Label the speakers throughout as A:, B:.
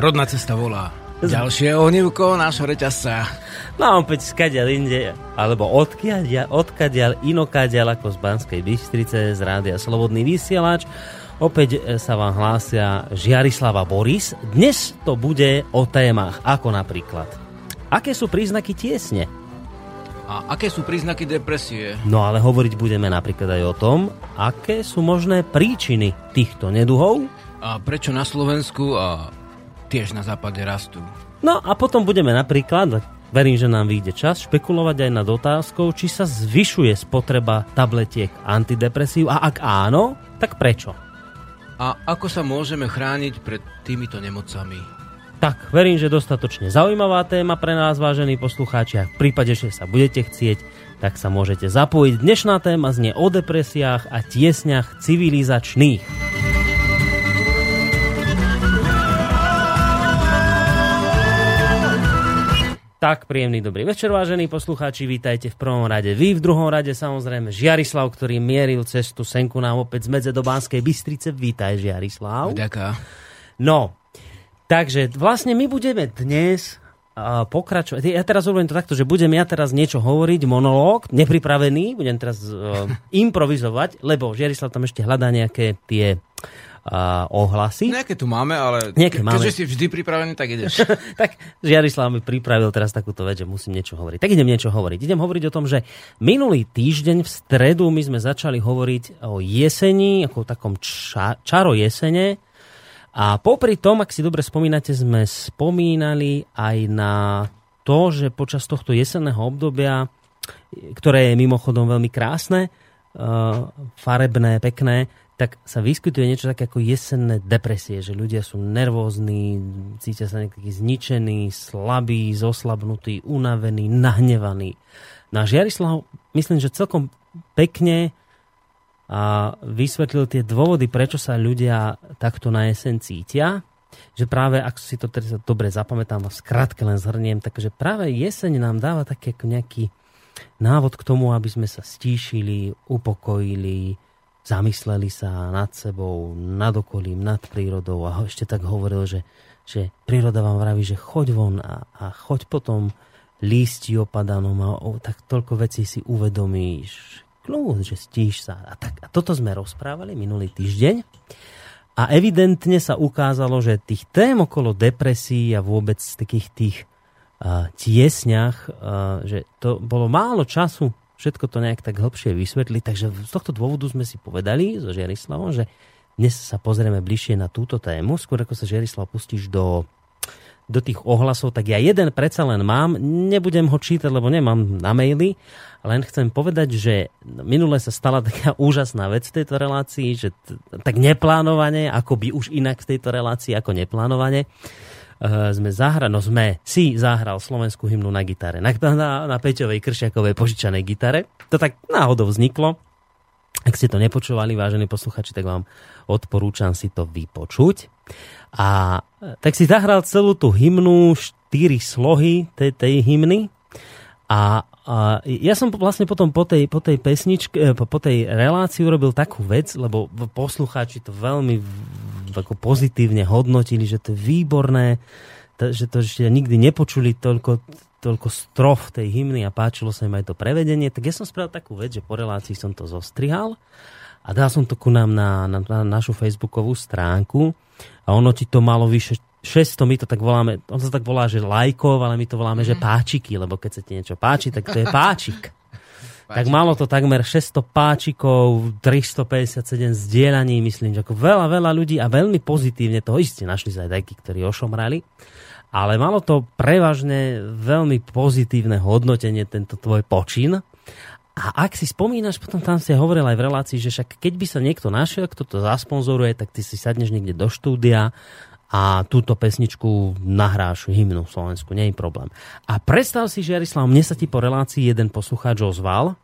A: Rodná cesta volá. Ďalšie ohnívko nášho reťazca.
B: No opäť skadiaľ inde, alebo odkiaľ, odkiaľ inokáďal ako z Banskej Bystrice z Rádia Slobodný vysielač. Opäť e, sa vám hlásia Žiarislava Boris. Dnes to bude o témach, ako napríklad. Aké sú príznaky tiesne?
A: A aké sú príznaky depresie?
B: No ale hovoriť budeme napríklad aj o tom, aké sú možné príčiny týchto neduhov.
A: A prečo na Slovensku a tiež na západe rastú.
B: No a potom budeme napríklad, verím, že nám vyjde čas, špekulovať aj nad otázkou, či sa zvyšuje spotreba tabletiek antidepresív a ak áno, tak prečo?
A: A ako sa môžeme chrániť pred týmito nemocami?
B: Tak, verím, že dostatočne zaujímavá téma pre nás, vážení poslucháči. A v prípade, že sa budete chcieť, tak sa môžete zapojiť. Dnešná téma znie o depresiách a tiesňach civilizačných. Tak, príjemný dobrý večer, vážení poslucháči, vítajte v prvom rade. Vy v druhom rade samozrejme Žiarislav, ktorý mieril cestu senku nám opäť z medze do Banskej Bystrice. Vítaj, Žiarislav.
A: Ďakujem.
B: No, takže vlastne my budeme dnes pokračovať. Ja teraz hovorím to takto, že budem ja teraz niečo hovoriť, monológ, nepripravený, budem teraz uh, improvizovať, lebo Žiarislav tam ešte hľadá nejaké tie uh, ohlasy.
A: Nejaké tu máme, ale
B: Nejaké
A: ke,
B: máme.
A: keďže si vždy pripravený, tak ideš.
B: tak Žiarislav mi pripravil teraz takúto vec, že musím niečo hovoriť. Tak idem niečo hovoriť. Idem hovoriť o tom, že minulý týždeň v stredu my sme začali hovoriť o jeseni, ako o takom ča, čaro jesene. A popri tom, ak si dobre spomínate, sme spomínali aj na to, že počas tohto jesenného obdobia, ktoré je mimochodom veľmi krásne, uh, farebné, pekné, tak sa vyskytuje niečo také ako jesenné depresie, že ľudia sú nervózni, cítia sa nejaký zničení, slabí, zoslabnutí, unavení, nahnevaní. Na Žiarislav myslím, že celkom pekne a vysvetlil tie dôvody, prečo sa ľudia takto na jeseň cítia. Že práve, ak si to teda dobre zapamätám a v skratke len zhrniem, takže práve jeseň nám dáva taký nejaký návod k tomu, aby sme sa stíšili, upokojili, zamysleli sa nad sebou, nad okolím, nad prírodou a ešte tak hovoril, že, že príroda vám vraví, že choď von a, a choď potom lísti opadanom a o, tak toľko vecí si uvedomíš, kľud, že stíš sa. A, tak, a toto sme rozprávali minulý týždeň. A evidentne sa ukázalo, že tých tém okolo depresí a vôbec takých tých uh, tiesňach, uh, že to bolo málo času všetko to nejak tak hĺbšie vysvetliť. Takže z tohto dôvodu sme si povedali so Žiarislavom, že dnes sa pozrieme bližšie na túto tému. Skôr ako sa Žiarislav pustíš do do tých ohlasov, tak ja jeden predsa len mám, nebudem ho čítať, lebo nemám na maily, len chcem povedať, že minule sa stala taká úžasná vec v tejto relácii, že tak neplánovane, ako by už inak v tejto relácii, ako neplánovane, sme zahra, no sme si zahral slovenskú hymnu na gitare, na, na, na Peťovej Kršiakovej požičanej gitare. To tak náhodou vzniklo. Ak ste to nepočúvali, vážení posluchači, tak vám odporúčam si to vypočuť. A tak si zahral celú tú hymnu, štyri slohy tej, tej hymny. A, a ja som vlastne potom po tej, po tej pesničke, po, po tej relácii urobil takú vec, lebo poslucháči to veľmi ako pozitívne hodnotili, že to je výborné, že to ešte nikdy nepočuli toľko, toľko strof tej hymny a páčilo sa im aj to prevedenie, tak ja som spravil takú vec, že po relácii som to zostrihal a dal som to ku nám na, na, na našu facebookovú stránku a ono ti to malo vyše 600, my to tak voláme, on sa tak volá, že lajkov, ale my to voláme, že páčiky, lebo keď sa ti niečo páči, tak to je páčik. Tak malo to takmer 600 páčikov, 357 zdieľaní, myslím, že ako veľa, veľa ľudí a veľmi pozitívne to isté našli sa aj takí, ktorí ošomrali. Ale malo to prevažne veľmi pozitívne hodnotenie, tento tvoj počin. A ak si spomínaš, potom tam si hovoril aj v relácii, že však keď by sa niekto našiel, kto to zasponzoruje, tak ty si sadneš niekde do štúdia a túto pesničku nahráš hymnu v Slovensku, nie je problém. A predstav si, že Jarislav, mne sa ti po relácii jeden poslucháč ozval,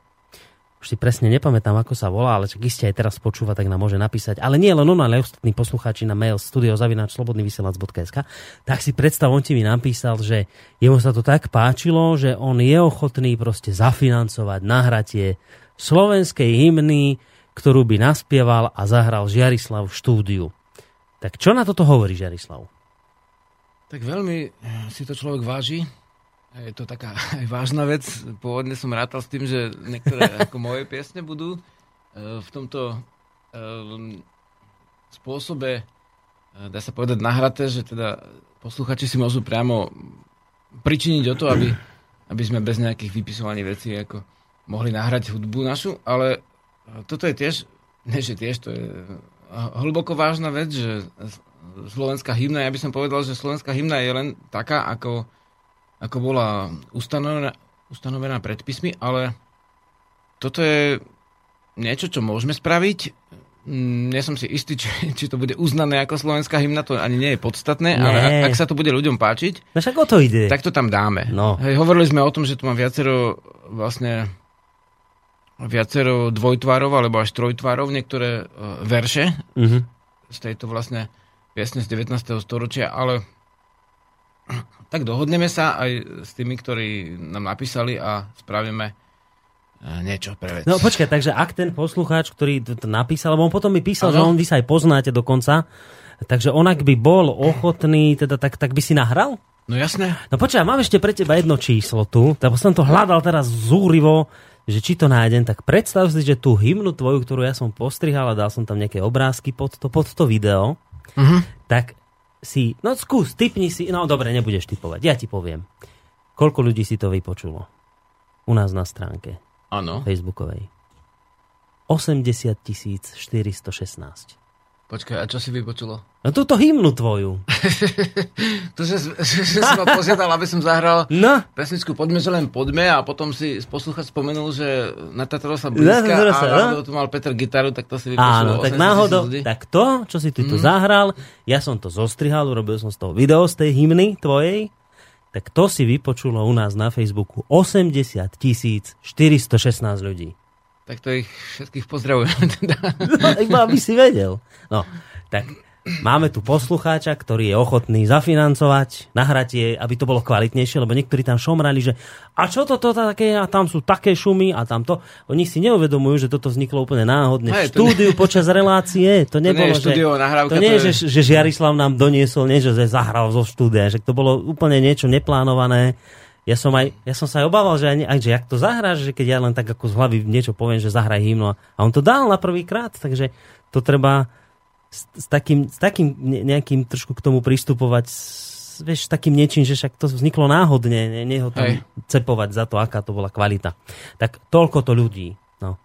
B: už si presne nepamätám, ako sa volá, ale čak iste aj teraz počúva, tak nám môže napísať. Ale nie len on, ale ostatní poslucháči na mail studiozavináčslobodnyvysielac.sk tak si predstav, on ti mi napísal, že jemu sa to tak páčilo, že on je ochotný proste zafinancovať nahratie slovenskej hymny, ktorú by naspieval a zahral Žiarislav v štúdiu. Tak čo na toto hovorí Žiarislav?
A: Tak veľmi si to človek váži. Je to taká aj vážna vec. Pôvodne som rátal s tým, že niektoré ako moje piesne budú e, v tomto um, spôsobe, dá sa povedať, nahraté, že teda posluchači si môžu priamo pričiniť o to, aby, aby sme bez nejakých vypisovaní vecí ako mohli nahrať hudbu našu, ale toto je tiež, nie že tiež, to je hlboko vážna vec, že slovenská hymna, ja by som povedal, že slovenská hymna je len taká, ako, ako bola ustanovená, ustanovená predpismi, ale toto je niečo, čo môžeme spraviť. Nie som si istý, či, či to bude uznané ako slovenská hymna, to ani nie je podstatné, nie. ale ak sa to bude ľuďom páčiť,
B: no však o to ide.
A: tak to tam dáme. No. Hej, hovorili sme o tom, že tu mám viacero vlastne viacero dvojtvárov alebo až trojtvárov, niektoré uh, verše uh-huh. z tejto vlastne piesne z 19. storočia, ale tak dohodneme sa aj s tými, ktorí nám napísali a spravíme niečo pre vec.
B: No počkaj, takže ak ten poslucháč, ktorý to, to napísal, lebo on potom mi písal, ano? že on vy sa aj poznáte dokonca, takže on ak by bol ochotný, teda, tak, tak by si nahral?
A: No jasné.
B: No počkaj, mám ešte pre teba jedno číslo tu, lebo som to hľadal teraz zúrivo, že či to nájdem, tak predstav si, že tú hymnu tvoju, ktorú ja som postrihal a dal som tam nejaké obrázky pod to, pod to video, uh-huh. tak si, no skús, typni si, no dobre, nebudeš typovať, ja ti poviem. Koľko ľudí si to vypočulo? U nás na stránke.
A: Áno.
B: Facebookovej. 80 416.
A: Počkaj, a čo si vypočulo?
B: No túto hymnu tvoju.
A: to, že, že, že si ma požiadal, aby som zahral no. pesničku Poďme, že len poďme a potom si posluchač spomenul, že na Tataro sa blízka a no? tu mal Peter gitaru, tak to si vypočulo.
B: Áno, tak náhodou, tak to, čo si ty tu mm. zahral, ja som to zostrihal, urobil som z toho video z tej hymny tvojej tak to si vypočulo u nás na Facebooku 80 416 ľudí.
A: Tak to ich všetkých pozdravujem.
B: no, iba aby si vedel. No, tak máme tu poslucháča, ktorý je ochotný zafinancovať, nahrať je, aby to bolo kvalitnejšie, lebo niektorí tam šomrali, že a čo toto také, a tam sú také šumy a tamto. Oni si neuvedomujú, že toto vzniklo úplne náhodne v štúdiu nie... počas relácie. To, nebolo,
A: to nie je že, nahrávka,
B: to nie je, že, že Žiarislav nám doniesol, nie, že zahral zo štúdia, že to bolo úplne niečo neplánované. Ja som, aj, ja som sa aj obával, že, aj, aj, že jak to zahráš, že keď ja len tak ako z hlavy niečo poviem, že zahraj hymnu. A on to dal na prvý krát, takže to treba s, s, takým, s takým nejakým trošku k tomu pristupovať s, vieš, s takým niečím, že však to vzniklo náhodne, nie, nie ho tam Hej. cepovať za to, aká to bola kvalita. Tak toľko to ľudí. No.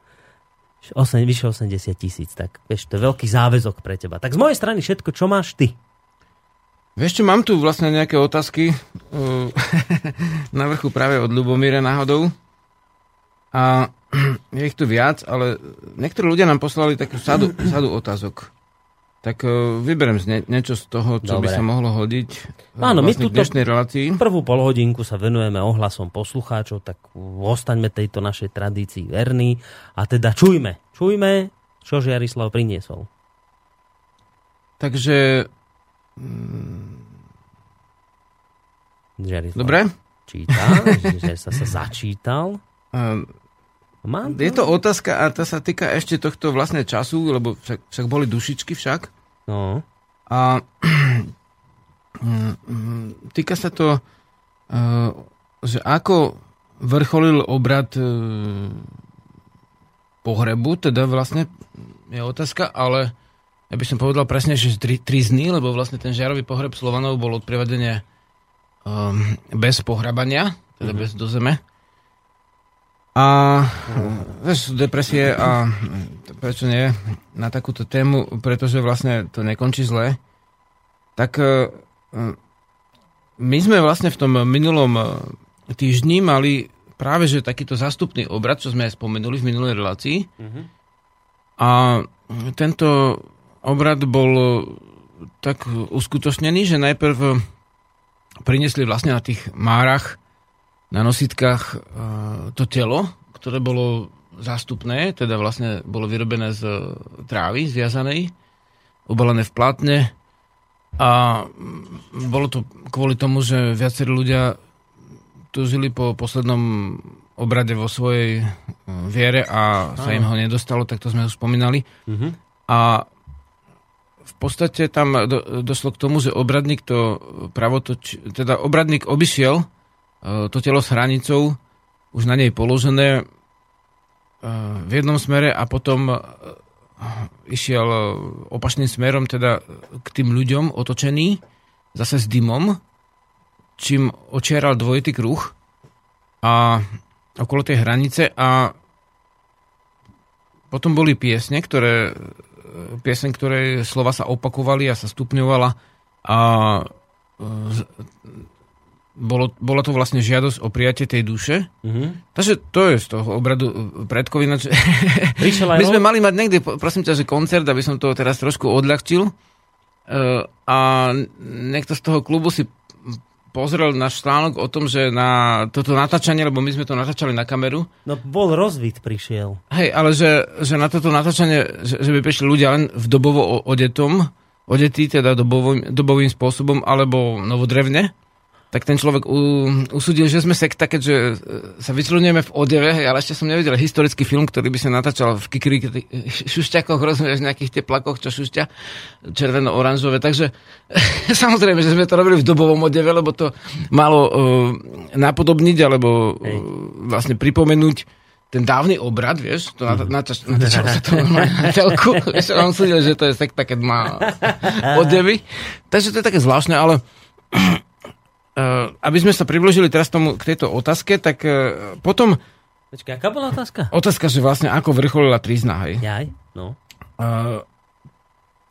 B: 8, vyše 80 tisíc, tak vieš, to je veľký záväzok pre teba. Tak z mojej strany všetko, čo máš ty?
A: Vieš čo, mám tu vlastne nejaké otázky uh, na vrchu práve od Lubomíra náhodou. A je ich tu viac, ale niektorí ľudia nám poslali takú sadu, sadu otázok. Tak uh, vyberiem z nie, niečo z toho, čo Dobre. by sa mohlo hodiť uh, Áno, vlastne my túto dnešnej relácii.
B: Prvú polhodinku sa venujeme ohlasom poslucháčov, tak ostaňme tejto našej tradícii verní a teda čujme, čujme, čo Žiarislav priniesol.
A: Takže... Mm,
B: Žiarislav
A: Dobre.
B: Číta, že sa sa začítal. Uh,
A: Mám to? Je to otázka a to sa týka ešte tohto vlastne času, lebo však, však boli dušičky však.
B: No.
A: A týka sa to, e, že ako vrcholil obrad e, pohrebu, teda vlastne je otázka, ale ja by som povedal presne, že tri, tri dny, lebo vlastne ten žiarový pohreb Slovanov bol od privedenia um, bez pohrabania, teda mm-hmm. bez do zeme. A vieš, depresie a prečo nie na takúto tému, pretože vlastne to nekončí zle, tak e, my sme vlastne v tom minulom e, týždni mali práve že takýto zástupný obrad, čo sme aj spomenuli v minulej relácii. Mm-hmm. A tento obrad bol tak uskutočnený, že najprv priniesli vlastne na tých márach na nositkách e, to telo, ktoré bolo zástupné, teda vlastne bolo vyrobené z trávy zviazanej, obalené v plátne a bolo to kvôli tomu, že viacerí ľudia tu žili po poslednom obrade vo svojej e, viere a sa im ho nedostalo, tak to sme už spomínali. Mm-hmm. A v podstate tam do, došlo k tomu, že obradník to pravotoč, teda obradník obišiel uh, to telo s hranicou, už na nej položené uh, v jednom smere a potom uh, išiel opačným smerom, teda k tým ľuďom otočený, zase s dymom, čím očieral dvojitý kruh a okolo tej hranice a potom boli piesne, ktoré, piesne, ktoré slova sa opakovali a sa stupňovala a e, bolo, bola to vlastne žiadosť o prijatie tej duše. Mm-hmm. Takže to je z toho obradu predkov. Ináč... My sme mali mať niekde, prosím ťa, že koncert, aby som to teraz trošku odľahčil. Uh, a niekto z toho klubu si pozrel náš článok o tom, že na toto natáčanie, lebo my sme to natáčali na kameru.
B: No bol rozvid prišiel.
A: Hej, ale že, že na toto natáčanie, že, že by prišli ľudia len v dobovo odetom, odetí teda dobovým, dobovým spôsobom, alebo novodrevne, tak ten človek u, usúdil, že sme sekta, keďže e, sa vyčlenujeme v odeve, hej, ale ešte som nevidel historický film, ktorý by sa natáčal v kikri šušťakoch, rozumieš, nejakých teplakoch, čo šušťa, červeno-oranžové. Takže samozrejme, že sme to robili v dobovom odeve, lebo to malo uh, napodobniť, alebo uh, vlastne pripomenúť ten dávny obrad, vieš, to mhm. natáčalo sa to na telku, vieš, on súdil, že to je sekta, keď má odevy. Takže to je také zvláštne, ale aby sme sa približili teraz tomu, k tejto otázke, tak uh, potom...
B: Počkaj, aká bola otázka?
A: Otázka, že vlastne ako vrcholila trizna, hej?
B: Jaj, no.
A: Uh,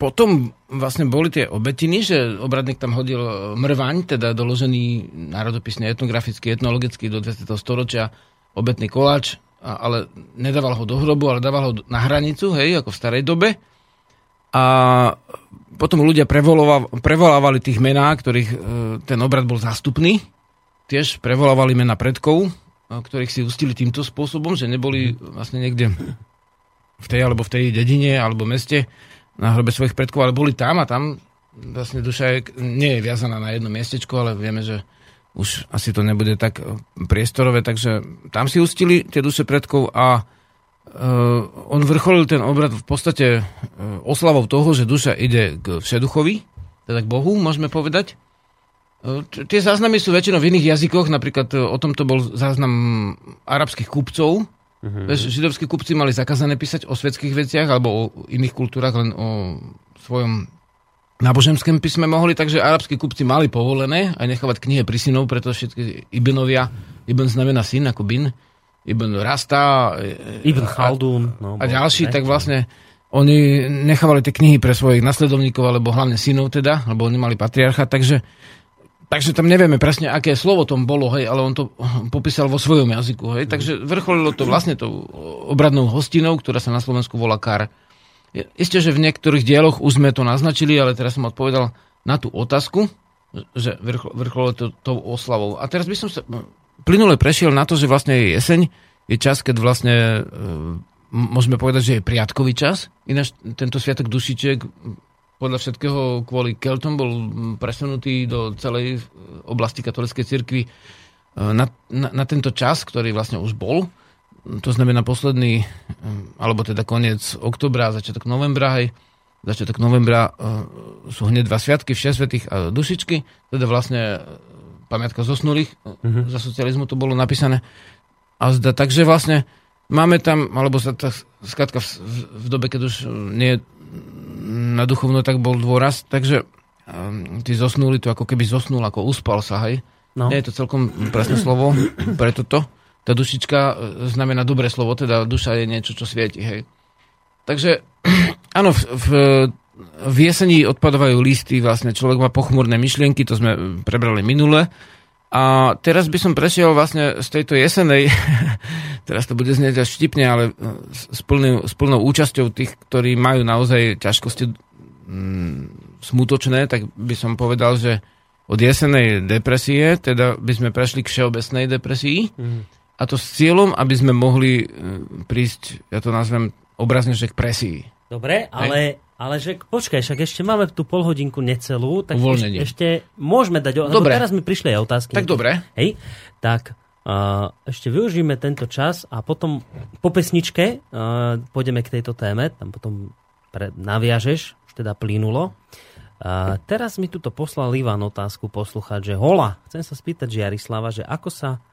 A: potom vlastne boli tie obetiny, že obradník tam hodil mrvaň, teda doložený národopisne etnograficky, etnologicky do 20. storočia obetný koláč, ale nedával ho do hrobu, ale dával ho na hranicu, hej, ako v starej dobe. A potom ľudia prevolávali tých mená, ktorých e, ten obrad bol zástupný. Tiež prevolávali mena predkov, e, ktorých si ustili týmto spôsobom, že neboli vlastne niekde v tej alebo v tej dedine alebo meste na hrobe svojich predkov, ale boli tam a tam vlastne duša je, nie je viazaná na jedno miestečko, ale vieme, že už asi to nebude tak e, priestorové, takže tam si ustili tie duše predkov a Uh, on vrcholil ten obrad v podstate uh, oslavou toho, že duša ide k Všeduchovi, teda k Bohu, môžeme povedať. Uh, tie záznamy sú väčšinou v iných jazykoch, napríklad uh, o tomto bol záznam arabských kupcov. Uh-huh. židovskí kupci mali zakázané písať o svetských veciach alebo o iných kultúrach, len o svojom náboženskom písme mohli, takže arabskí kupci mali povolené aj nechovať knihe pri synov, preto všetky Ibnovia, Ibn znamená syn ako bin, Ibn Rasta
B: Ibn Khaldun
A: no, a ďalší, tak vlastne oni nechávali tie knihy pre svojich nasledovníkov, alebo hlavne synov teda, lebo oni mali patriarcha, takže, takže tam nevieme presne, aké slovo tom bolo, hej, ale on to popísal vo svojom jazyku, hej, takže vrcholilo to vlastne tou obradnou hostinou, ktorá sa na Slovensku volá Kar. Isté, že v niektorých dieloch už sme to naznačili, ale teraz som odpovedal na tú otázku, že vrcholilo to tou oslavou. A teraz by som sa plynule prešiel na to, že vlastne je jeseň, je čas, keď vlastne e, môžeme povedať, že je priatkový čas. Ináč tento sviatok dušičiek podľa všetkého kvôli Keltom bol presunutý do celej oblasti katolíckej cirkvi e, na, na, na tento čas, ktorý vlastne už bol. To znamená posledný, e, alebo teda koniec oktobra, začiatok novembra, hej. Začiatok novembra sú hneď dva sviatky, vše svetých a dušičky, teda vlastne pamiatka zosnulých, uh-huh. za socializmu to bolo napísané. A zda, takže vlastne máme tam, alebo sa tak, skladka v, v dobe, keď už nie na duchovno, tak bol dôraz, takže um, tí zosnuli to ako keby zosnul, ako uspal sa, hej. No. Nie je to celkom presné slovo pre toto. Tá dušička e, znamená dobré slovo, teda duša je niečo, čo svieti, hej. Takže, áno, v, v, v jeseni odpadovajú listy, vlastne človek má pochmurné myšlienky, to sme prebrali minule. A teraz by som prešiel vlastne z tejto jesenej, teraz to bude znieť až štipne, ale e, s, plným, s plnou účasťou tých, ktorí majú naozaj ťažkosti mm, smutočné, tak by som povedal, že od jesenej depresie, teda by sme prešli k všeobecnej depresii mm. a to s cieľom, aby sme mohli e, prísť, ja to nazvem obrazne, že k presii.
B: Dobre, ale ale že počkaj, však ešte máme tú polhodinku necelú, tak ešte, ešte môžeme dať... Dobre. teraz mi prišli aj otázky.
A: Tak dobre.
B: Hej, tak uh, ešte využijeme tento čas a potom po pesničke uh, pôjdeme k tejto téme, tam potom pre, naviažeš, už teda plynulo. A teraz mi tuto poslal Ivan otázku poslúchať, že hola, chcem sa spýtať Jarislava, že ako sa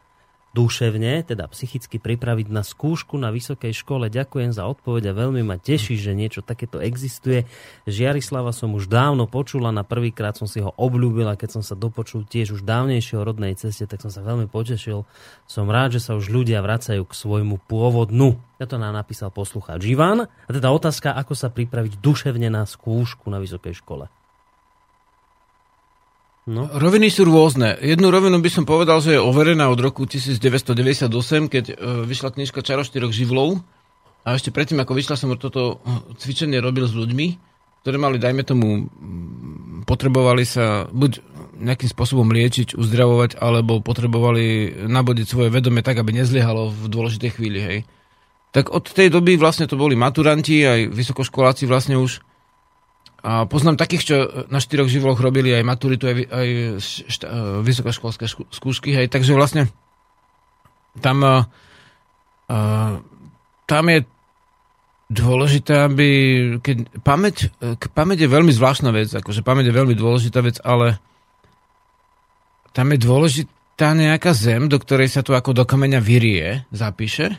B: duševne, teda psychicky pripraviť na skúšku na vysokej škole. Ďakujem za odpoveď a veľmi ma teší, že niečo takéto existuje. Žiarislava som už dávno počula, na prvýkrát som si ho obľúbila, keď som sa dopočul tiež už dávnejšie o rodnej ceste, tak som sa veľmi potešil. Som rád, že sa už ľudia vracajú k svojmu pôvodnu. Ja to nám napísal poslucháč Ivan. A teda otázka, ako sa pripraviť duševne na skúšku na vysokej škole.
A: No. Roviny sú rôzne. Jednu rovinu by som povedal, že je overená od roku 1998, keď e, vyšla knižka Čaro štyroch živlov. A ešte predtým, ako vyšla, som toto e, cvičenie robil s ľuďmi, ktorí mali, dajme tomu, potrebovali sa buď nejakým spôsobom liečiť, uzdravovať, alebo potrebovali nabodiť svoje vedomie tak, aby nezliehalo v dôležitej chvíli. Hej. Tak od tej doby vlastne to boli maturanti, aj vysokoškoláci vlastne už a poznám takých, čo na štyroch živloch robili aj maturitu, aj, aj šta, e, vysokoškolské skúšky, hej, takže vlastne tam, uh, tam je dôležité, aby keď pamäť, pamäť je veľmi zvláštna vec, akože pamäť je veľmi dôležitá vec, ale tam je dôležitá nejaká zem, do ktorej sa tu ako do kameňa vyrie, zapíše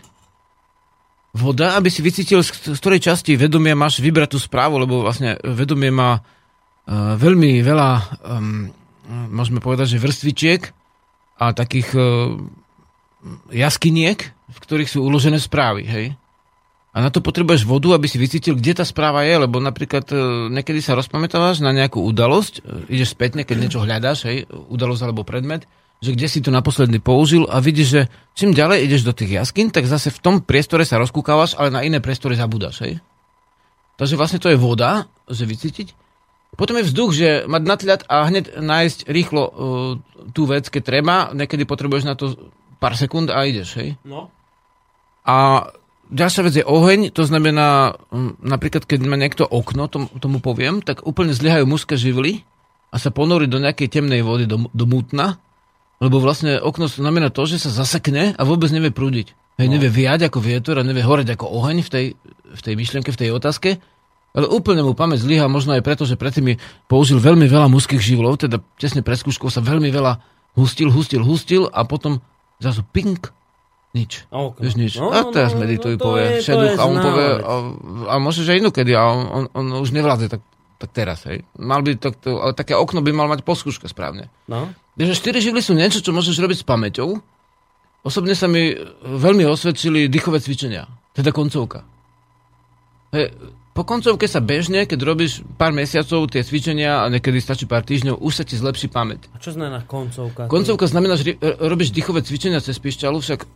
A: voda, aby si vycítil, z ktorej časti vedomia máš vybrať tú správu, lebo vlastne vedomie má uh, veľmi veľa, um, môžeme povedať, že vrstvičiek a takých uh, jaskyniek, v ktorých sú uložené správy, hej? A na to potrebuješ vodu, aby si vycítil, kde tá správa je, lebo napríklad uh, niekedy sa rozpamätávaš na nejakú udalosť, ideš spätne, keď niečo hľadáš, hej, udalosť alebo predmet, že kde si to naposledy použil a vidíš, že čím ďalej ideš do tých jaskyn, tak zase v tom priestore sa rozkúkávaš, ale na iné priestory zabúdaš. Hej? Takže vlastne to je voda, že vycítiť. Potom je vzduch, že mať nadhľad a hneď nájsť rýchlo uh, tú vec, keď treba. Niekedy potrebuješ na to pár sekúnd a ideš. Hej? No. A ďalšia vec je oheň, to znamená, um, napríklad keď má niekto okno, tom, tomu poviem, tak úplne zlyhajú mužské živly a sa ponorí do nejakej temnej vody, do, do mutna lebo vlastne okno znamená to, že sa zasekne a vôbec nevie prúdiť. Hej, no. nevie viať ako vietor a nevie horeť ako oheň v tej, v tej myšlienke, v tej otázke. Ale úplne mu pamäť zlyha, možno aj preto, že predtým mi použil veľmi veľa mužských živlov, teda tesne pred skúškou sa veľmi veľa hustil, hustil, hustil a potom zrazu pink, nič. Okay. Vieš, nič. No, a teraz no, medituj, no, povie šeduch a on povie, a, a môže, že inokedy a on, on, on už nevládze tak, tak teraz. Hej. Mal by to, to, ale také okno by mal mať po skúške správne. No. Takže štyri živly sú niečo, čo môžeš robiť s pamäťou. Osobne sa mi veľmi osvedčili dýchové cvičenia, teda koncovka. He, po koncovke sa bežne, keď robíš pár mesiacov tie cvičenia a niekedy stačí pár týždňov, už sa ti zlepší pamäť.
B: A čo znamená koncovka?
A: Koncovka znamená, že robíš dýchové cvičenia cez pišťalu, však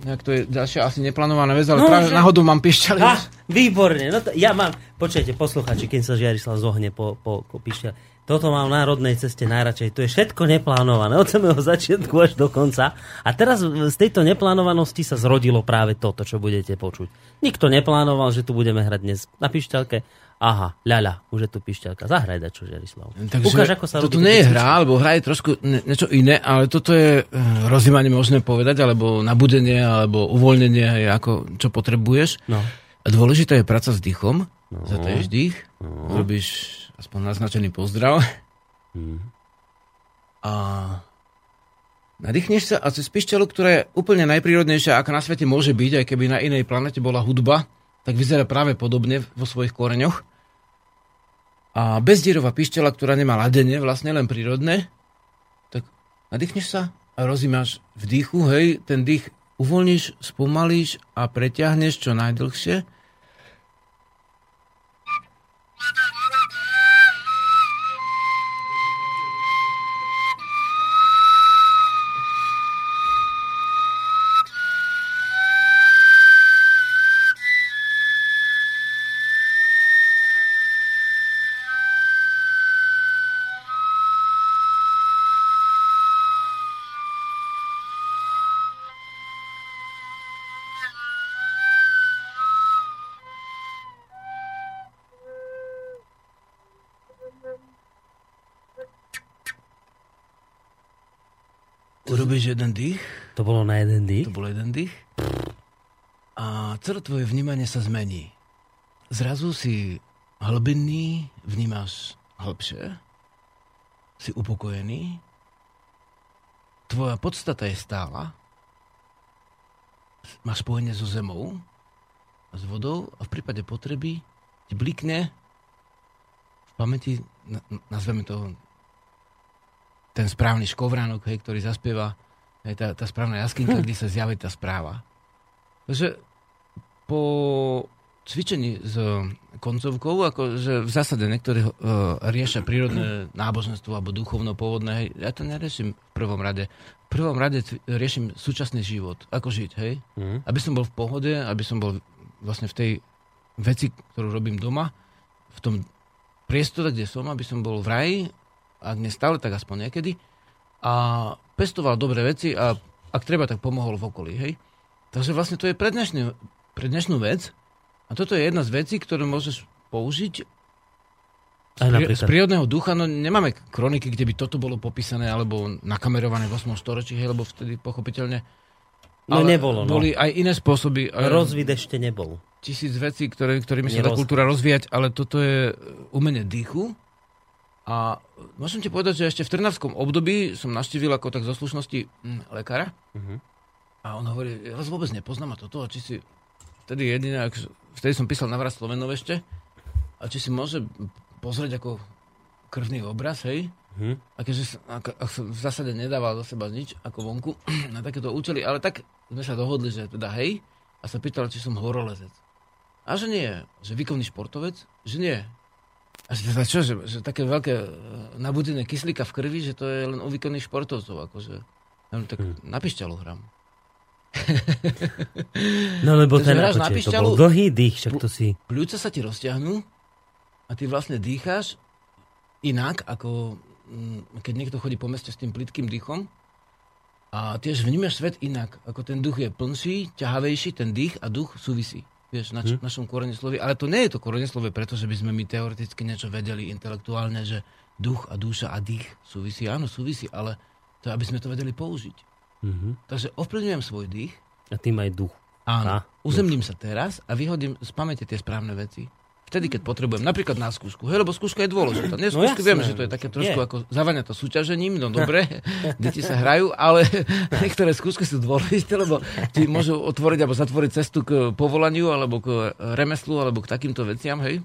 A: nejak to je ďalšia asi neplánovaná vec, ale no, práve že... náhodou mám pišťaly.
B: Ah, výborne, no to, ja mám, počujete, posluchači, keď sa Žiarislav zohne po, po, po pišťali toto mám na národnej ceste najradšej. To je všetko neplánované od samého začiatku až do konca. A teraz z tejto neplánovanosti sa zrodilo práve toto, čo budete počuť. Nikto neplánoval, že tu budeme hrať dnes na pišťalke. Aha, ľaľa, už je tu pišťalka. Zahraj dačo, Žerislav.
A: Takže Ukáž, ako sa toto nie je hra, alebo hra je trošku niečo iné, ale toto je uh, rozjímanie možné povedať, alebo nabudenie, alebo uvoľnenie, ako, čo potrebuješ. No. Dôležitá je práca s dýchom. No. Zataješ dých, no. robíš aspoň naznačený pozdrav. Mm. A nadýchneš sa a cez pišťalu, ktorá je úplne najprírodnejšia, aká na svete môže byť, aj keby na inej planete bola hudba, tak vyzerá práve podobne vo svojich koreňoch. A bezdierová pišťala, ktorá nemá ladenie, vlastne len prírodné, tak nadýchneš sa a rozímaš v dýchu, hej, ten dých uvoľníš, spomalíš a preťahneš čo najdlhšie dých?
B: To
A: bol jeden dých. A celé tvoje vnímanie sa zmení. Zrazu si hlbinný, vnímaš hlbšie, si upokojený, tvoja podstata je stála, máš spojenie so zemou a s vodou a v prípade potreby ti blikne v pamäti, nazveme to ten správny škovránok, hej, ktorý zaspieva hej, tá, tá správna jaskinka, kde sa zjaví tá správa. Takže po cvičení s koncovkou, že v zásade niektorí uh, riešia prírodné náboženstvo alebo duchovno pôvodné, hej, ja to neriešim v prvom rade. V prvom rade riešim súčasný život, ako žiť, hej. Mm. Aby som bol v pohode, aby som bol vlastne v tej veci, ktorú robím doma, v tom priestore, kde som, aby som bol v raji, ak nestále, tak aspoň niekedy, a pestoval dobré veci a ak treba, tak pomohol v okolí, hej. Takže vlastne to je pre, dnešný, pre dnešnú vec, a toto je jedna z vecí, ktorú môžeš použiť z, prí, z prírodného ducha. No nemáme kroniky, kde by toto bolo popísané alebo nakamerované v 8. storočí, hej, lebo vtedy pochopiteľne
B: No ale nebolo,
A: no. Boli aj iné spôsoby.
B: Rozvid ešte nebol.
A: Tisíc vecí, ktoré, ktorými sa dá kultúra rozvíjať, ale toto je umenie dýchu. A môžem ti povedať, že ešte v Trnavskom období som naštívil ako tak zo slušnosti hm, lekára. Uh-huh. A on hovorí, ja vás vôbec nepoznám a toto, či si vtedy jediné, vtedy som písal navrat Slovenov ešte, a či si môže pozrieť ako krvný obraz, hej? Hmm. A keďže ak, ak som v zásade nedával do seba nič ako vonku na takéto účely, ale tak sme sa dohodli, že teda hej, a sa pýtal, či som horolezec. A že nie, že výkonný športovec, že nie. A teda čo, že, že také veľké e, nabudené kyslíka v krvi, že to je len u výkonných športovcov, akože. No, tak hmm. na pišťalu.
B: No lebo ten, ako, či, to bol dlhý dých, však to si...
A: Pľúca sa ti rozťahnú a ty vlastne dýcháš inak, ako mm, keď niekto chodí po meste s tým plitkým dýchom a tiež vnímaš svet inak, ako ten duch je plnší, ťahavejší, ten dých a duch súvisí. Vieš, na č- hmm. našom slovi. Ale to nie je to slovi, pretože by sme my teoreticky niečo vedeli intelektuálne, že duch a duša a dých súvisí. Áno, súvisí, ale to aby sme to vedeli použiť. Mm-hmm. Takže ovplyvňujem svoj dých.
B: A tým aj duch.
A: Áno. A, uzemním sa teraz a vyhodím z pamäte tie správne veci. Vtedy, keď potrebujem, napríklad na skúšku. Hej, lebo skúška je dôležitá. Dnes no skúšky vieme, že to je také trošku je. ako zavania to súťažením, no dobre, deti sa hrajú, ale niektoré skúšky sú dôležité, lebo ti môžu otvoriť alebo zatvoriť cestu k povolaniu, alebo k remeslu, alebo k takýmto veciam, hej.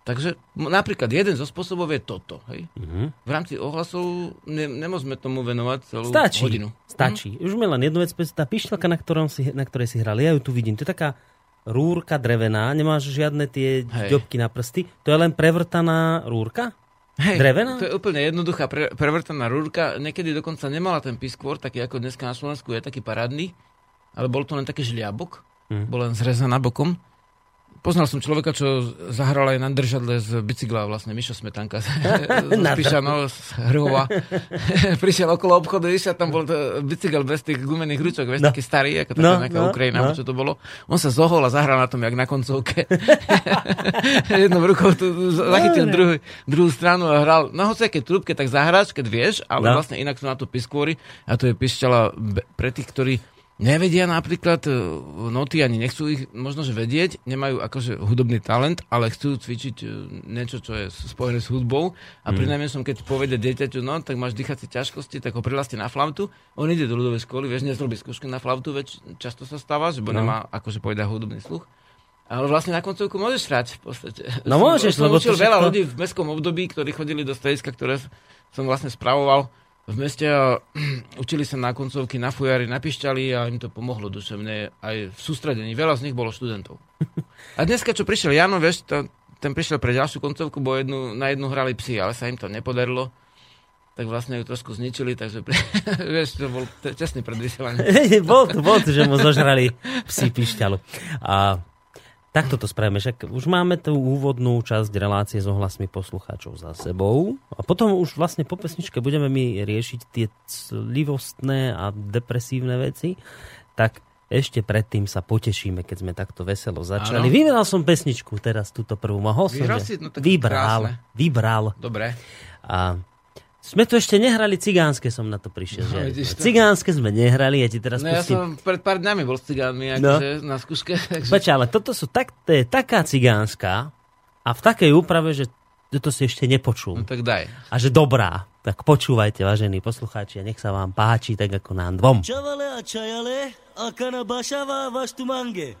A: Takže napríklad jeden zo spôsobov je toto. Hej? Uh-huh. V rámci ohlasov ne, nemôžeme tomu venovať celú
B: Stačí.
A: hodinu.
B: Stačí. Uh-huh. Už mi len jednu vec, tá pištelka, na, ktorom si, na ktorej si hrali, ja ju tu vidím. To je taká rúrka drevená, nemáš žiadne tie ďobky na prsty. To je len prevrtaná rúrka?
A: Hej, Drevená? To je úplne jednoduchá pre, prevrtaná rúrka. Niekedy dokonca nemala ten piskvor, taký ako dneska na Slovensku je taký parádny, ale bol to len taký žliabok. Hmm. Bol len zrezaná bokom. Poznal som človeka, čo zahral aj na držadle z bicykla, vlastne Mišo Smetanka z Pišanov, z Hrhova. Prišiel okolo obchodu, išiel tam bol bicykel bez tých gumených ručok, vieš, no. taký starý, ako taká no, nejaká no, Ukrajina, no. čo to bolo. On sa zohol a zahral na tom, jak na koncovke. Jednou rukou tu zachytil no, druhú, druhú stranu a hral, no hoci aké trúbke, tak zahráš, keď vieš, ale no. vlastne inak sú na to piskôry a to je pišťala pre tých, ktorí nevedia napríklad e, noty, ani nechcú ich možno, že vedieť, nemajú akože hudobný talent, ale chcú cvičiť e, niečo, čo je spojené s hudbou a mm. pri som, keď povede dieťaťu, no, tak máš dýchacie ťažkosti, tak ho prilastie na flautu, on ide do ľudovej školy, vieš, nezrobí skúšky na flautu, veď často sa stáva, že bo no. nemá akože povedať hudobný sluch. Ale vlastne na koncovku môžeš hrať v podstate.
B: No môžeš,
A: som, lebo učil veľa ľudí v mestskom období, ktorí chodili do strediska, ktoré som vlastne spravoval v meste a učili sa na koncovky, na fujári, na pišťali a im to pomohlo duševne aj v sústredení. Veľa z nich bolo študentov. A dneska, čo prišiel Jano, vieš, to, ten prišiel pre ďalšiu koncovku, bo jednu, na jednu hrali psi, ale sa im to nepodarilo tak vlastne ju trošku zničili, takže pre, vieš, to bol čestný pred vysielaním.
B: bol to, bol to, že mu zožrali psi pišťalu. A Takto to spravíme, však už máme tú úvodnú časť relácie s ohlasmi poslucháčov za sebou a potom už vlastne po pesničke budeme my riešiť tie livostné a depresívne veci, tak ešte predtým sa potešíme, keď sme takto veselo začali. Ano. Vybral som pesničku teraz, túto prvú. Mohol som,
A: no,
B: vybral, krásne. vybral.
A: Dobre.
B: A sme tu ešte nehrali cigánske, som na to prišiel. No, že? Cigánske sme nehrali, ja ti teraz
A: no,
B: pustím.
A: ja som pred pár dňami bol s cigánmi, no. akože, no. na skúške. Takže...
B: Počkaj, ale toto sú tak, to je taká cigánska, a v takej úprave, že to si ešte nepočul.
A: No tak daj.
B: A že dobrá. Tak počúvajte, vážení poslucháči, a nech sa vám páči, tak ako nám dvom.
C: Čavale a čajale, akana bašava vaš tumange.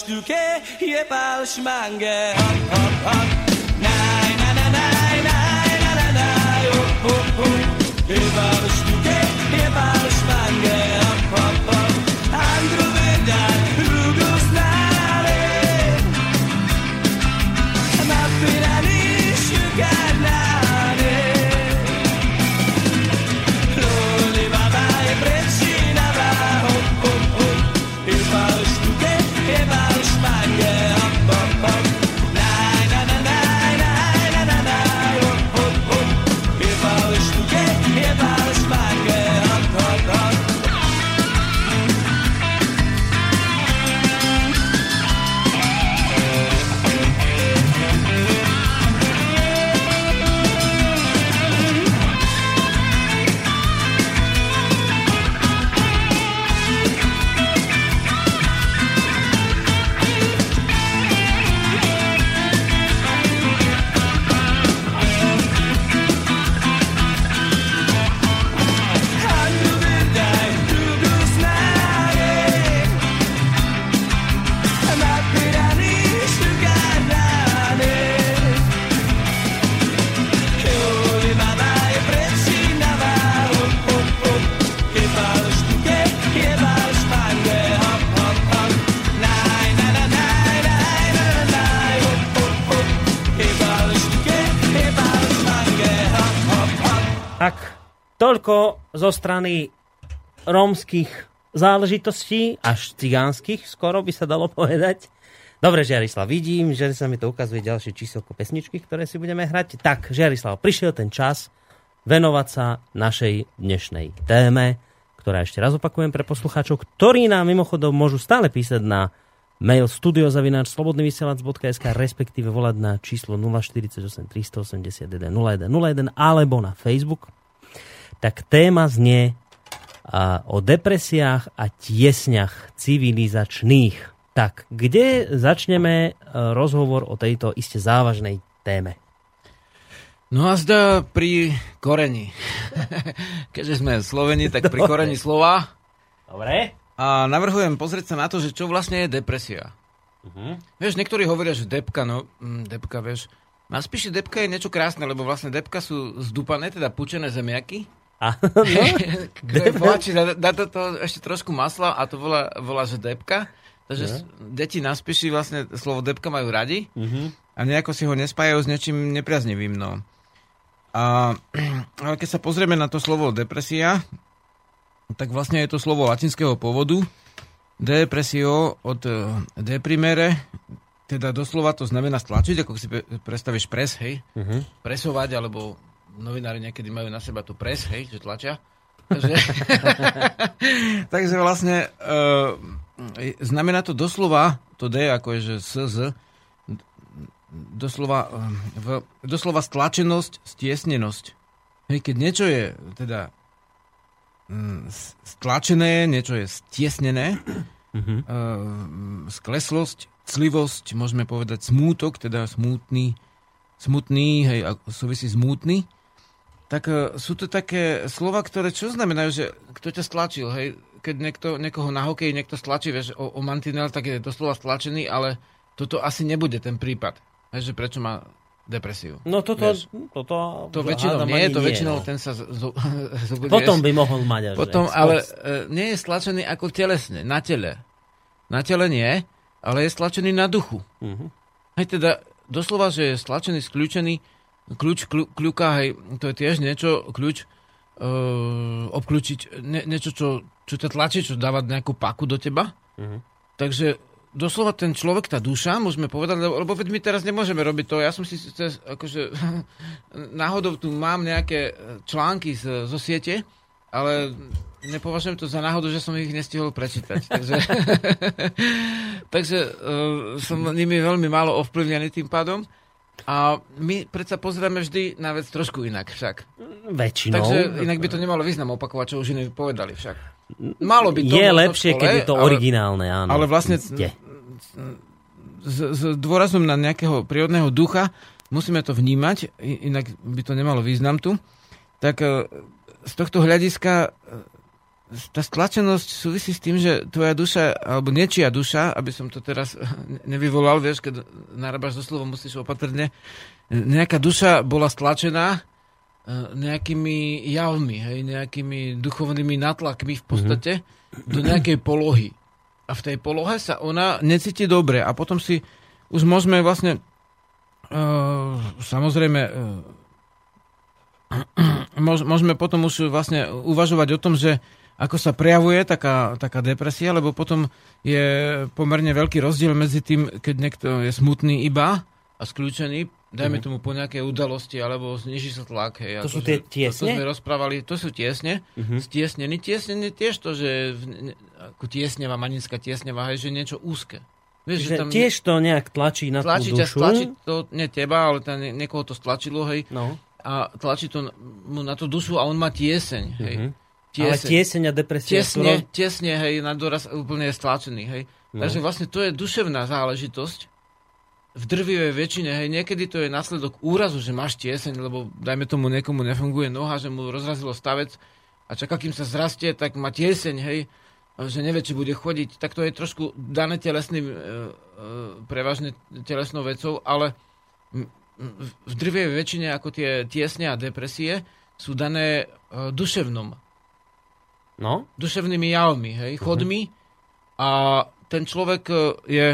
C: stuke je pals mange. Hop, hop, hop. Na, na, na, na, na, na, na, na, hop, hop, hop.
B: Toľko zo strany rómskych záležitostí, až cigánskych, skoro by sa dalo povedať. Dobre, Žiarislav, vidím, že sa mi to ukazuje ďalšie číselko pesničky, ktoré si budeme hrať. Tak, Žiarislav, prišiel ten čas venovať sa našej dnešnej téme, ktorá ešte raz opakujem pre poslucháčov, ktorí nám mimochodom môžu stále písať na mail studiozavináč.slobodnyvysielac.sk respektíve volať na číslo 048 381 0101 alebo na Facebook. Tak téma znie a, o depresiách a tiesňach civilizačných. Tak, kde začneme e, rozhovor o tejto iste závažnej téme?
A: No a zda pri koreni. Keďže sme Sloveni, tak pri koreni slova.
B: Dobre.
A: A navrhujem pozrieť sa na to, že čo vlastne je depresia. Uh-huh. Vieš, niektorí hovoria, že depka, no mm, depka, vieš. Na spíše depka je niečo krásne, lebo vlastne depka sú zdupané, teda pučené zemiaky.
B: A, no,
A: Poláči, dá, dá to, to ešte trošku masla a to volá, volá že depka. Takže
B: No.
A: s- deti na spíši vlastne slovo depka majú radi
B: Mhm.
A: a nejako si ho nespájajú s niečím nepriaznivým. No. A, ale keď sa pozrieme na to slovo depresia, tak vlastne je to slovo latinského pôvodu. Depresio od eh, deprimere, teda doslova to znamená stlačiť, ako si pre- predstavíš pres, hej,
B: Mhm.
A: presovať, alebo novinári niekedy majú na seba tu pres, hej, že tlačia. Takže, takže vlastne uh, znamená to doslova, to D ako je, že SZ, doslova, v, doslova stlačenosť, stiesnenosť. Hej, keď niečo je teda stlačené, niečo je stiesnené,
B: Mhm.
A: uh, skleslosť, clivosť, môžeme povedať smútok, teda smutný, smutný, hej, súvisí smutný, tak uh, sú to také slova, ktoré čo znamenajú, že kto ťa stlačil, hej, keď niekto, niekoho na hokeji niekto stlačí, vieš, o, o mantinel, tak je doslova stlačený, ale toto asi nebude ten prípad, hej, že prečo má depresiu.
B: No toto,
A: Vieš,
B: toto
A: to väčšinou nie, to väčšinou
B: no.
A: ten sa z, z, zobudí,
B: Potom by mohol mať až.
A: Potom,
B: ne?
A: ale e, nie je stlačený ako telesne, na tele. Na tele nie, ale je stlačený na duchu.
B: Mhm.
A: Hej, teda doslova, že je stlačený, skľúčený, kľúč, kľú, kľúka, hej, to je tiež niečo, kľúč, uh, obklúčiť, ne, niečo, čo, čo ťa tlačí, čo dáva nejakú paku do teba.
B: Mhm.
A: Takže doslova ten človek, tá duša, môžeme povedať, lebo, lebo veď my teraz nemôžeme robiť to. Ja som si cez, akože, náhodou tu mám nejaké články z, zo siete, ale nepovažujem to za náhodu, že som ich nestihol prečítať. Takže, takže uh, som nimi veľmi málo ovplyvnený tým pádom. A my predsa pozeráme vždy na vec trošku inak však.
B: Väčšinou.
A: Takže inak by to nemalo význam opakovať, čo už iní povedali však. Malo by to
B: je lepšie,
A: škole,
B: keď je to
A: ale-
B: originálne, áno.
A: ale vlastne-
B: Iste.
A: s, s dôrazom na nejakého prírodného ducha, musíme to vnímať, inak by to nemalo význam tu, tak e, z tohto hľadiska e, tá stlačenosť súvisí s tým, že tvoja duša, alebo niečia duša, aby som to teraz nevyvolal, vieš, keď narábaš so slovom, musíš opatrne, nejaká duša bola stlačená e, nejakými javmi, hej, nejakými duchovnými natlakmi v podstate do nejakej polohy. A v tej polohe sa ona necíti dobre. A potom si už môžeme vlastne uh, samozrejme uh, môž, môžeme potom už vlastne uvažovať o tom, že ako sa prejavuje taká, taká depresia, lebo potom je pomerne veľký rozdiel medzi tým, keď niekto je smutný iba a skľúčený, dajme tomu po nejakej udalosti, alebo zniží sa tlak. Hej,
B: To sú tie
A: To
B: tiesne?
A: sme rozprávali, to sú tiesne.
B: Mhm.
A: Stiesnený. Tiesnený tiež to, že ako tiesneva, maninská tiesneva, hej, že niečo úzke. Vieš,
B: Že tiež to nejak tlačí na
A: tlačí
B: tú dušu.
A: tlačí to, nie teba, ale ten, niekoho to stlačilo, hej,
B: No.
A: a tlačí to mu na tú dušu a on má tieseň, hej.
B: Mhm. Ale tieseň a depresia sú
A: Tesne,
B: roz...
A: tesne, hej, na doraz úplne je stlačený, hej.
B: No.
A: Takže vlastne to je duševná záležitosť. V drvivej väčšine, hej, niekedy to je následok úrazu, že máš tieseň, lebo dajme tomu niekomu nefunguje noha, že mu rozrazilo stavec a čaká, kým sa zrastie, tak má tieseň, hej, že nevie, či bude chodiť, tak to je trošku dané telesným, e, e, prevažne telesnou vecou, ale v drvivej väčšine ako tie tiesne a depresie sú dané e, duševnom
B: No?
A: duševnými javmi, hej, chodmi a ten človek e, je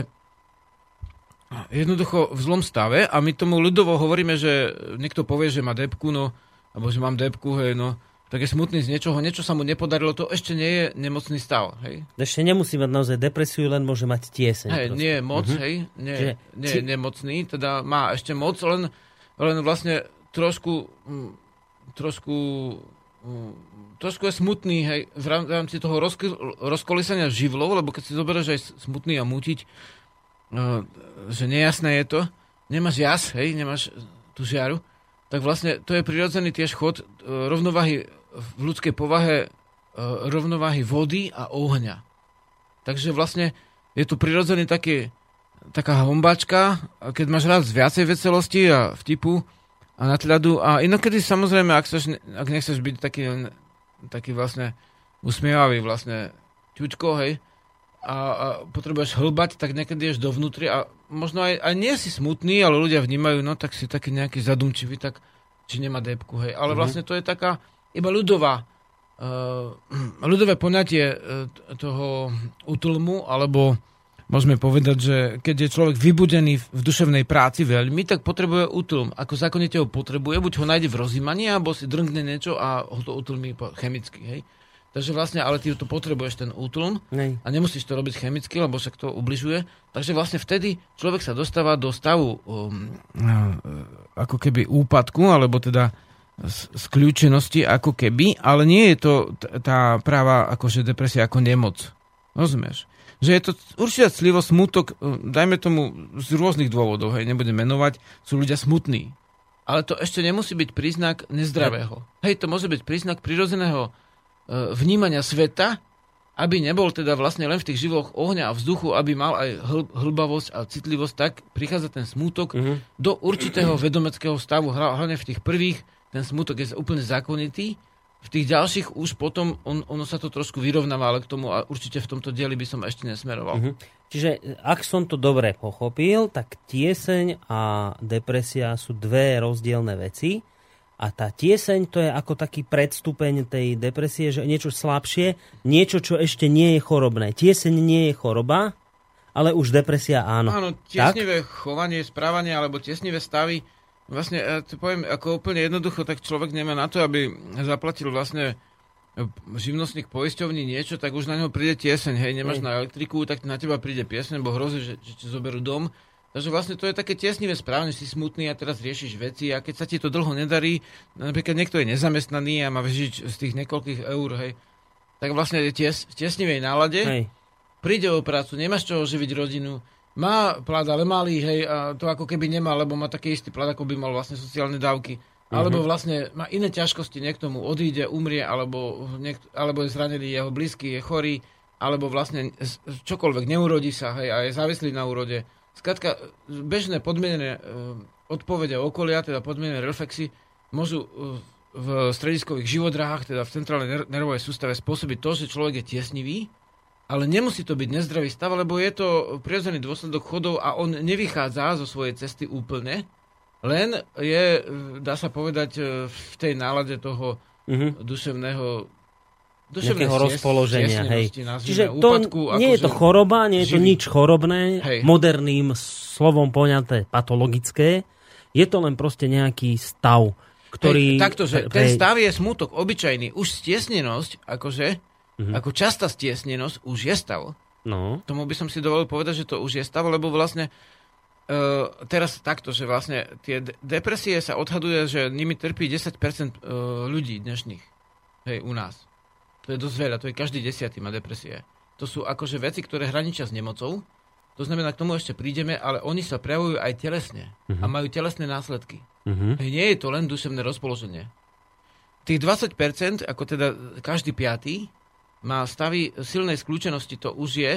A: jednoducho v zlom stave a my tomu ľudovo hovoríme, že niekto povie, že má depku, no, alebo že mám depku, hej, no, tak je smutný z niečoho, niečo sa mu nepodarilo, to ešte nie je nemocný stav. Hej?
B: Ešte nemusí mať naozaj depresiu, len môže mať tieseň.
A: Hej,
B: proste.
A: nie je moc,
B: Mhm.
A: hej, nie,
B: Čiže
A: nie
B: či-
A: je nemocný, teda má ešte moc, len, len vlastne trošku, mm, trošku, mm, trošku je smutný, hej, v rám- v rámci toho rozky, rozkolísania živlov, lebo keď si zoberieš aj smutný a mutiť, eh, že nejasné je to, nemáš jas, hej, nemáš tú žiaru, tak vlastne to je prirodzený tiež chod eh, rovnováhy v ľudskej povahe, eh, rovnováhy vody a ohňa. Takže vlastne je tu prirodzený taký, taká hombačka, keď máš rád viacej veselosti a vtipu a nadhľadu a inokedy samozrejme, ak, chceš, ak nechceš byť taký, taký vlastne usmievavý vlastne ťučko, hej, a, a potrebuješ hlbať, tak niekedy ješ dovnútri a možno aj, aj nie si smutný, ale ľudia vnímajú, no tak si taký nejaký zadumčivý, tak či nemá depku, hej. Ale
B: Mhm.
A: vlastne to je taká iba ľudová, uh, ľudové poňatie uh, toho útlmu, alebo môžeme povedať, že keď je človek vybudený v, duševnej práci veľmi, tak potrebuje útlm. Ako zákonite ho potrebuje, buď ho nájde v rozímaní, alebo si drnkne niečo a ho to utlmí chemicky, hej. Takže vlastne, ale ty to potrebuješ ten útlm
B: Nej.
A: a nemusíš to robiť chemicky, lebo však to ubližuje. Takže vlastne vtedy človek sa dostáva do stavu um, uh, ako keby úpadku, alebo teda skľúčenosti ako keby, ale nie je to tá práva akože depresia ako nemoc. Rozumieš? Že je to určite clivo, smutok, uh, dajme tomu z rôznych dôvodov, hej, nebudem menovať, sú ľudia smutní. Ale to ešte nemusí byť príznak nezdravého. Hej, to môže byť príznak prirodzeného uh, vnímania sveta, aby nebol teda vlastne len v tých živoch ohňa a vzduchu, aby mal aj hl- hlbavosť a citlivosť, tak prichádza ten smútok
B: Mhm.
A: do určitého vedomeckého stavu. Hla- Hlavne v tých prvých ten smútok je úplne zákonitý, v tých ďalších už potom on, ono sa to trošku vyrovnáva, ale k tomu a určite v tomto dieli by som ešte nesmeroval.
B: Mhm. Čiže ak som to dobre pochopil, tak tieseň a depresia sú dve rozdielne veci. A tá tieseň to je ako taký predstupeň tej depresie, že niečo slabšie, niečo, čo ešte nie je chorobné. Tieseň nie je choroba, ale už depresia áno.
A: Áno, tiesnivé chovanie, správanie alebo tiesnivé stavy, vlastne, ja to poviem ako úplne jednoducho, tak človek nemá na to, aby zaplatil vlastne živnostník poisťovní niečo, tak už na neho príde tieseň, hej, nemáš
B: Hej.
A: na elektriku, tak na teba príde pieseň, bo hrozí, že, že ti zoberú dom. Takže vlastne to je také tiesnivé správne, si smutný a teraz riešiš veci a keď sa ti to dlho nedarí, napríklad niekto je nezamestnaný a má žiť z tých niekoľkých eur, hej, tak vlastne je ties, v tiesnivej nálade
B: Hej.
A: príde o prácu, nemáš čoho živiť rodinu, má plat, ale malý, hej, a to ako keby nemá, lebo má taký istý plat, ako by mal vlastne sociálne dávky. Alebo vlastne má iné ťažkosti, niekto mu odíde, umrie, alebo, niekto, alebo je zranený jeho blízky, je chorý, alebo vlastne čokoľvek, neurodí sa, hej, a je závislý na úrode. Skrátka, bežné podmienené e, odpovede okolia, teda podmienené reflexy, môžu e, v strediskových živodrahách, teda v centrálnej ner- nervovej sústave spôsobiť to, že človek je tiesnivý, ale nemusí to byť nezdravý stav, lebo je to prirodzený dôsledok chodov a on nevychádza zo svojej cesty úplne, len je, dá sa povedať, e, v tej nálade toho
B: Mhm.
A: duševného sties-
B: rozpoloženia, hej. Čiže to
A: úpadku,
B: nie je to
A: akože-
B: choroba, nie je to
A: živý.
B: nič chorobné,
A: Hej.
B: moderným slovom poňaté patologické. Je to len proste nejaký stav, ktorý...
A: Hej, takto, že
B: pre-
A: ten stav je smutok obyčajný. Už stiesnenosť, akože,
B: Mhm.
A: ako častá stiesnenosť, už je stav.
B: No,
A: Tomu by som si dovolil povedať, že to už je stav, lebo vlastne uh, teraz takto, že vlastne tie de- depresie sa odhaduje, že nimi trpí 10% uh, ľudí dnešných. Hej, u nás. To je dosť veľa, to je každý desiatý má depresie. To sú akože veci, ktoré hraničia s nemocou. To znamená, k tomu ešte prídeme, ale oni sa prejavujú aj telesne a majú telesné následky.
B: mhm.
A: Hej, nie je to len duševné rozpoloženie. Tých 20%, ako teda každý piatý, má stavy silnej skľúčenosti, to už je,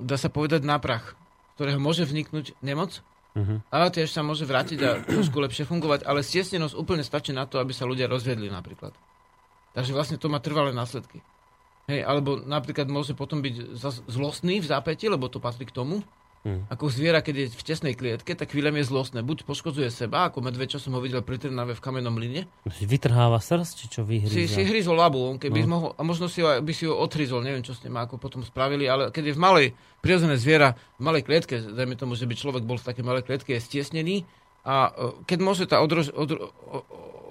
A: dá sa povedať, na prach, ktorého môže vzniknúť nemoc,
B: Mhm.
A: ale tiež sa môže vrátiť a trošku lepšie fungovať, ale stiesnenosť úplne stačí na to, aby sa ľudia rozvedli napríklad. Takže vlastne to má trvalé následky. Hej, alebo napríklad môže potom byť zlostný v zápäti, lebo to patrí k tomu.
B: Hm.
A: Ako zviera, keď je v tesnej klietke, tak chvíľami je zlostné. Buď poškodzuje seba, ako medveď, čo som ho videl pri Trnave v kamennom line,
B: Si vytrháva srdc, či čo
A: si, si
B: vyhríza?
A: hryzol labu, on keby
B: No.
A: mohol, a možno si ho, by si ho odhryzol, neviem, čo s tým ako potom spravili, ale keď je v malej, prirodzené zviera, v malej klietke, dajme tomu, že by človek bol v takej malej klietke, je stiesnený, A e, keď môže tá odrož, odro, o, o,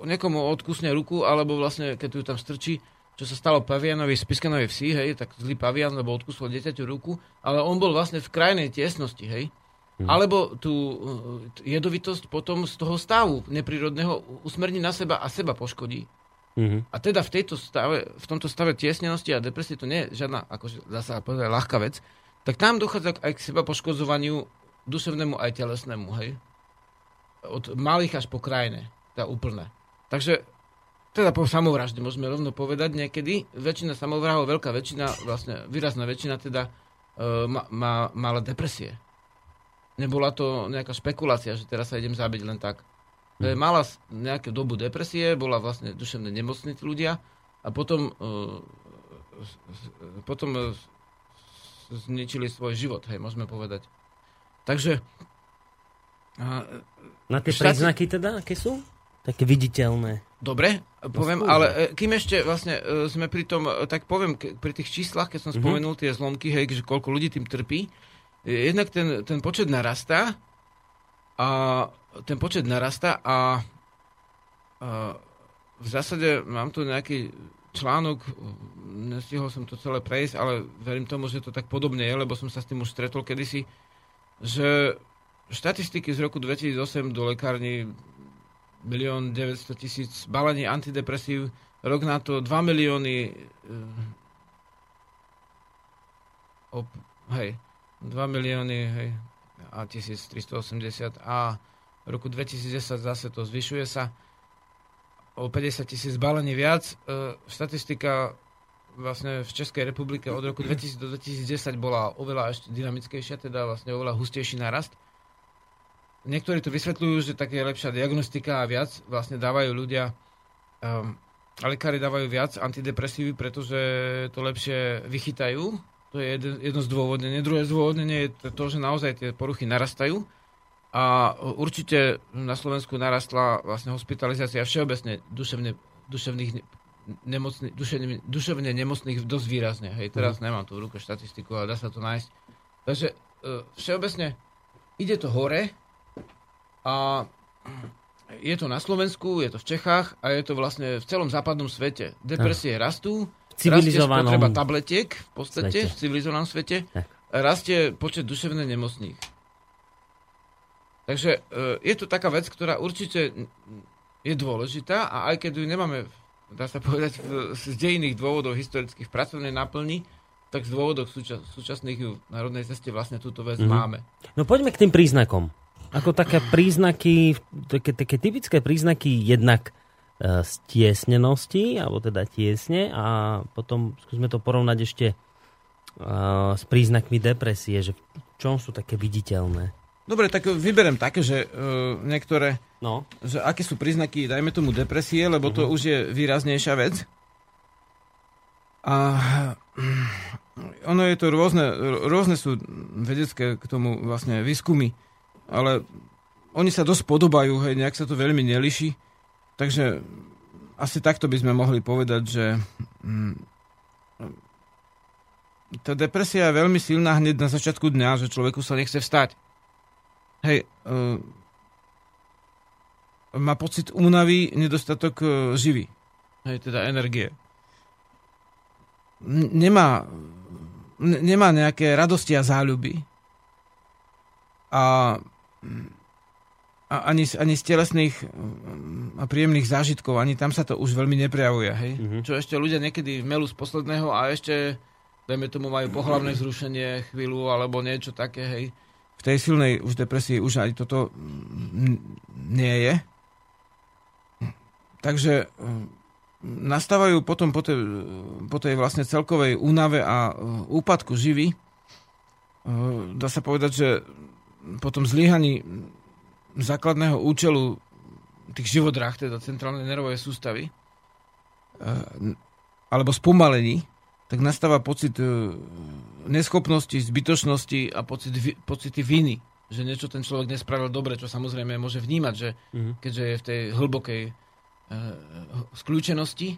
A: niekomu odkusne ruku, alebo vlastne keď ju tam strčí, čo sa stalo pavianovi z Piskanovej vsi, hej, tak zlý pavian, lebo odkusol dieťaťu ruku, ale on bol vlastne v krajnej tiesnosti, hej. Hmm. Alebo tú e, jedovitosť potom z toho stavu neprirodného usmerní na seba a seba poškodí.
B: Mhm.
A: A teda v, tejto stave, v tomto stave tiesnenosti a depresie to nie je žiadna, akože zase povedať, ľahká vec, tak tam dochádza aj k seba poškodzovaniu duševnému aj telesnému, hej? Od malých až po krajine, teda úplné. Takže teda po samovražde môžeme rovno povedať niekedy, väčšina samovrahov, veľká väčšina, vlastne výrazná väčšina teda e, ma, ma, mala depresie. Nebola to nejaká špekulácia, že teraz sa idem zabiť len tak. Mm. Mala s- nejakú dobu depresie, bola vlastne duševne nemocní tí ľudia a potom, s- potom s- zničili svoj život, hej, môžeme povedať. Takže uh,
B: Na tie
A: Štati-
B: príznaky teda, aké sú? Také viditeľné.
A: dobre, poviem, ale e, kým ešte vlastne e, sme pri tom, e, tak poviem, pri tých číslach, keď som
B: Mhm.
A: spomenul tie zlomky, hej, že koľko ľudí tým trpí, jednak ten, ten počet narastá a ten počet narastá a, a v zásade mám tu nejaký článok, nestihol som to celé prejsť, ale verím tomu, že to tak podobne je, lebo som sa s tým už stretol kedysi, že štatistiky z roku 2008 do lekárni 1 900 tisíc balení antidepresív, rok na to 2 milióny eh, op, hej, 2 milióny hej, a 1380 a v roku 2010 zase to zvyšuje sa o 50 tisíc balení viac. E, štatistika vlastne v Českej republike od roku 2000 do 2010 bola oveľa ešte dynamickejšia, teda vlastne oveľa hustejší narast. Niektorí to vysvetľujú, že tak je lepšia diagnostika a viac vlastne dávajú ľudia, um, lekári dávajú viac antidepresívy, pretože to lepšie vychytajú. To je jedno, jedno zdôvodnenie. Druhé zdôvodnenie je to, že naozaj tie poruchy narastajú. A určite na Slovensku narastla vlastne hospitalizácia všeobecne duševne, duševných ne- nemocný, duševne, duševne nemocných dosť výrazne. Hej, teraz nemám tu v ruke štatistiku, ale dá sa to nájsť. Takže e, všeobecne ide to hore a je to na Slovensku, je to v Čechách a je to vlastne v celom západnom svete. Depresie rastú,
B: civilizovanom
A: rastie spotreba tabletiek v podstate,
B: svete.
A: v civilizovanom svete,
B: Tak.
A: rastie počet duševne nemocných. Takže e, je to taká vec, ktorá určite je dôležitá a aj keď ju nemáme, dá sa povedať, z dejných dôvodov historických pracovnej náplni, tak z dôvodov súčas, súčasných ju v národnej ceste vlastne túto vec
B: Mhm.
A: máme.
B: No poďme k tým príznakom. Ako také príznaky, také, také typické príznaky jednak e, stiesnenosti, alebo teda tiesne a potom skúsme to porovnať ešte e, s príznakmi depresie, že čom sú také viditeľné.
A: Dobre, tak vyberem také, že uh, niektoré,
B: No,
A: že aké sú príznaky, dajme tomu depresie, lebo to už je výraznejšia vec. A mm, ono je to rôzne, rôzne sú vedecké k tomu vlastne výskumy, ale oni sa dosť podobajú, hej, nejak sa to veľmi neliší. Takže asi takto by sme mohli povedať, že mm, tá depresia je veľmi silná hneď na začiatku dňa, že človeku sa nechce vstať. Hej, uh, má pocit únavy, nedostatok uh, živy. Hej, teda energie. Nemá, nemá nejaké radosti a záľuby. A, a ani, ani z telesných mm, a príjemných zážitkov, ani tam sa to už veľmi neprejavuje. Hej?
B: Mhm.
A: Čo ešte ľudia niekedy melú z posledného a ešte, dajme tomu, majú pohlavné zrušenie chvíľu alebo niečo také, hej. V tej silnej už depresii už aj toto mm, nie je. Takže mm, nastávajú potom po tej, po tej vlastne celkovej únave a úpadku živy. Dá sa povedať, že po tom zlyhaní základného účelu tých živodrách, teda centrálnej nervovej sústavy, uh, alebo spomalení, tak nastáva pocit uh, neschopnosti, zbytočnosti a pocit, pocity viny, že niečo ten človek nespravil dobre, čo samozrejme môže vnímať, že
B: Mhm.
A: keďže je v tej hlbokej uh, skľúčenosti,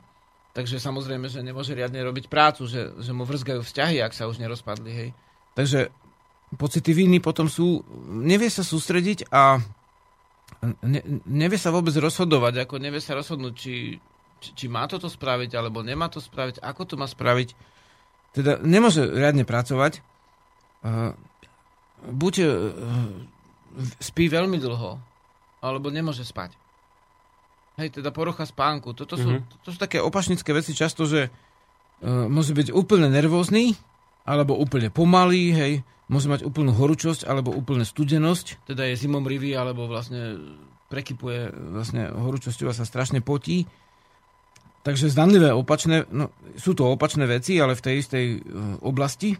A: takže samozrejme, že nemôže riadne robiť prácu, že, že mu vrzgajú vzťahy, ak sa už nerozpadli. Hej. Takže pocity viny potom sú, nevie sa sústrediť a ne, nevie sa vôbec rozhodovať, ako nevie sa rozhodnúť, či, či, či má toto spraviť, alebo nemá to spraviť, ako to má spraviť. Teda nemôže riadne pracovať. Uh, buď uh, spí veľmi dlho, alebo nemôže spať. Hej, teda porucha spánku. Toto sú, mm-hmm. to sú také opašnické veci často, že uh, môže byť úplne nervózny, alebo úplne pomalý, hej, môže mať úplnú horúčosť, alebo úplne studenosť, teda je zimomrivý, alebo vlastne prekypuje vlastne horúčosťou a sa strašne potí. Takže zdanlivé opačné, no, sú to opačné veci, ale v tej istej uh, oblasti.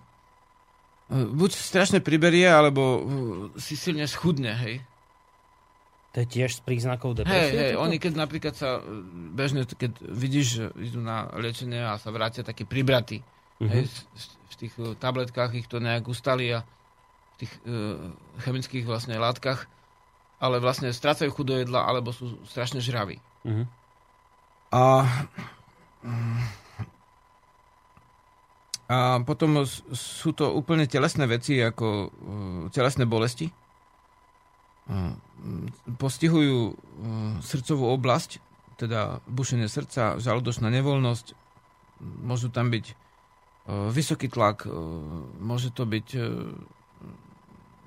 A: Uh, buď strašne priberie, alebo uh, si silne schudne, hej.
B: To je tiež z príznakov
A: Hej,
B: depresie?
A: hej,
B: toto?
A: oni keď napríklad sa e, bežne, keď vidíš, že idú na liečenie a sa vrátia takí pribratí,
B: Mhm.
A: hej, v, tých e, tabletkách ich to nejak ustali a v tých uh, chemických vlastne látkach, ale vlastne strácajú chuť do jedla, alebo sú strašne žraví.
B: Mhm.
A: A, a potom sú to úplne telesné veci, ako uh, telesné bolesti. Postihujú srdcovú oblasť, teda bušenie srdca, žalúdočná nevoľnosť, môžu tam byť uh, vysoký tlak, uh, môže to byť uh,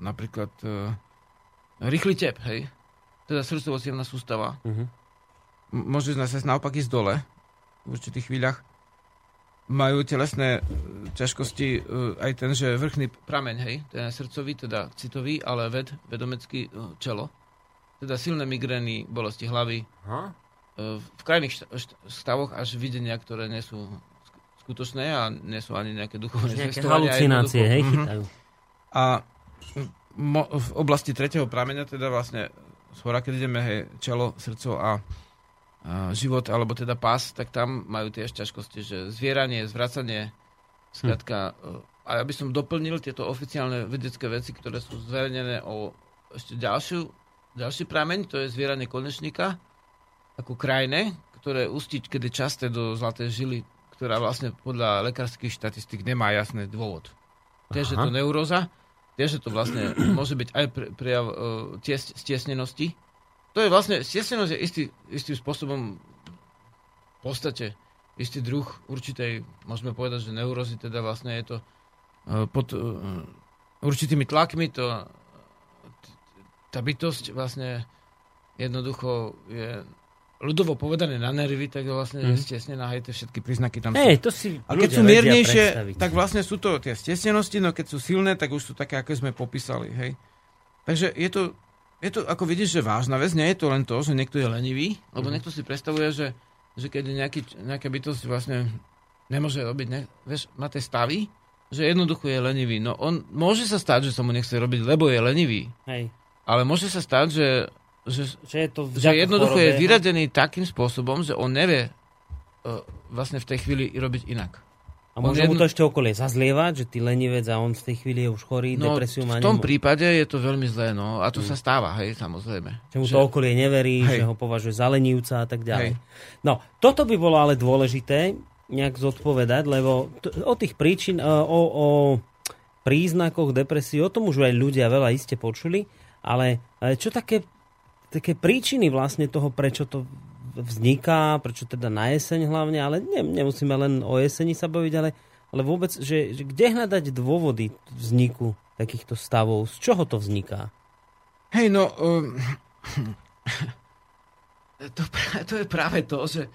A: napríklad rýchly tep, hej? Teda srdcovo sústava. M- môže sa naopak ísť dole v určitých chvíľach. Majú telesné e, ťažkosti e, aj ten, že vrchný prameň, hej, ten je srdcový, teda citový, ale ved, vedomecký e, čelo. Teda silné migrény, bolesti hlavy.
B: Aha.
A: E, V krajných stavoch až videnia, ktoré nie sú skutočné a nie sú ani nejaké duchovné
B: Nejaké halucinácie, hej,
A: Mhm.
B: chytajú.
A: A mo- v oblasti tretieho prameňa, teda vlastne z hora, keď ideme, hej, čelo, srdco a, a život, alebo teda pás, tak tam majú tiež ťažkosti, že zvieranie, zvracanie, skrátka, hm. a ja by som doplnil tieto oficiálne vedecké veci, ktoré sú zverejnené o ešte ďalšiu, ďalší prameň, to je zvieranie konečníka, ako krajné, ktoré ustiť, kedy časté do zlatej žily, ktorá vlastne podľa lekárskych štatistík nemá jasný dôvod. Tiež je to neuróza, tiež je to vlastne, môže byť aj pre, prejav uh, ties, stiesnenosti. To je vlastne, stiesnenosť je istý, istým spôsobom v podstate istý druh určitej, môžeme povedať, že neurózy, teda vlastne je to uh, pod uh, určitými tlakmi, to tá bytosť vlastne jednoducho je ľudovo povedané na nervy, tak vlastne mm. stiesnená, hej, tie všetky príznaky tam sú.
B: Hej, to si
A: A keď sú miernejšie, tak vlastne sú to tie stesnenosti, no keď sú silné, tak už sú také, ako sme popísali, hej. Takže je to, je to, ako vidíš, že vážna vec, nie je to len to, že niekto je lenivý, lebo
B: Mhm.
A: niekto si predstavuje, že, že keď nejaký, nejaká bytosť vlastne nemôže robiť, ne, vieš, má tie stavy, že jednoducho je lenivý. No on, môže sa stať, že sa mu nechce robiť, lebo je lenivý,
B: Hej.
A: ale môže sa stať, že, že
B: Že je to
A: že jednoducho
B: chorobe,
A: je vyradený takým spôsobom, že on nevie uh, vlastne v tej chvíli robiť inak.
B: A môže
A: on
B: mu
A: jedno-
B: to ešte okolie zazlievať, že ty lenivec a on v tej chvíli je už chorý,
A: No,
B: depresiu má
A: v tom
B: nemo-
A: prípade je to veľmi zlé, no. A to sa stáva, hej, samozrejme.
B: že mu
A: Že-
B: to okolie neverí,
A: Hej.
B: že ho považuje za lenivca a tak ďalej.
A: Hej.
B: No, toto by bolo ale dôležité nejak zodpovedať, lebo t- o tých príčin, e, o, o príznakoch depresie, o tom už aj ľudia veľa iste počuli, ale e, čo také, také príčiny vlastne toho, prečo to vzniká, prečo teda na jeseň hlavne, ale ne, nemusíme len o jeseni sa baviť, ale, ale vôbec, že, že kde hľadať dôvody vzniku takýchto stavov, z čoho to vzniká?
A: Hej, no... Um, to, to je práve to, že,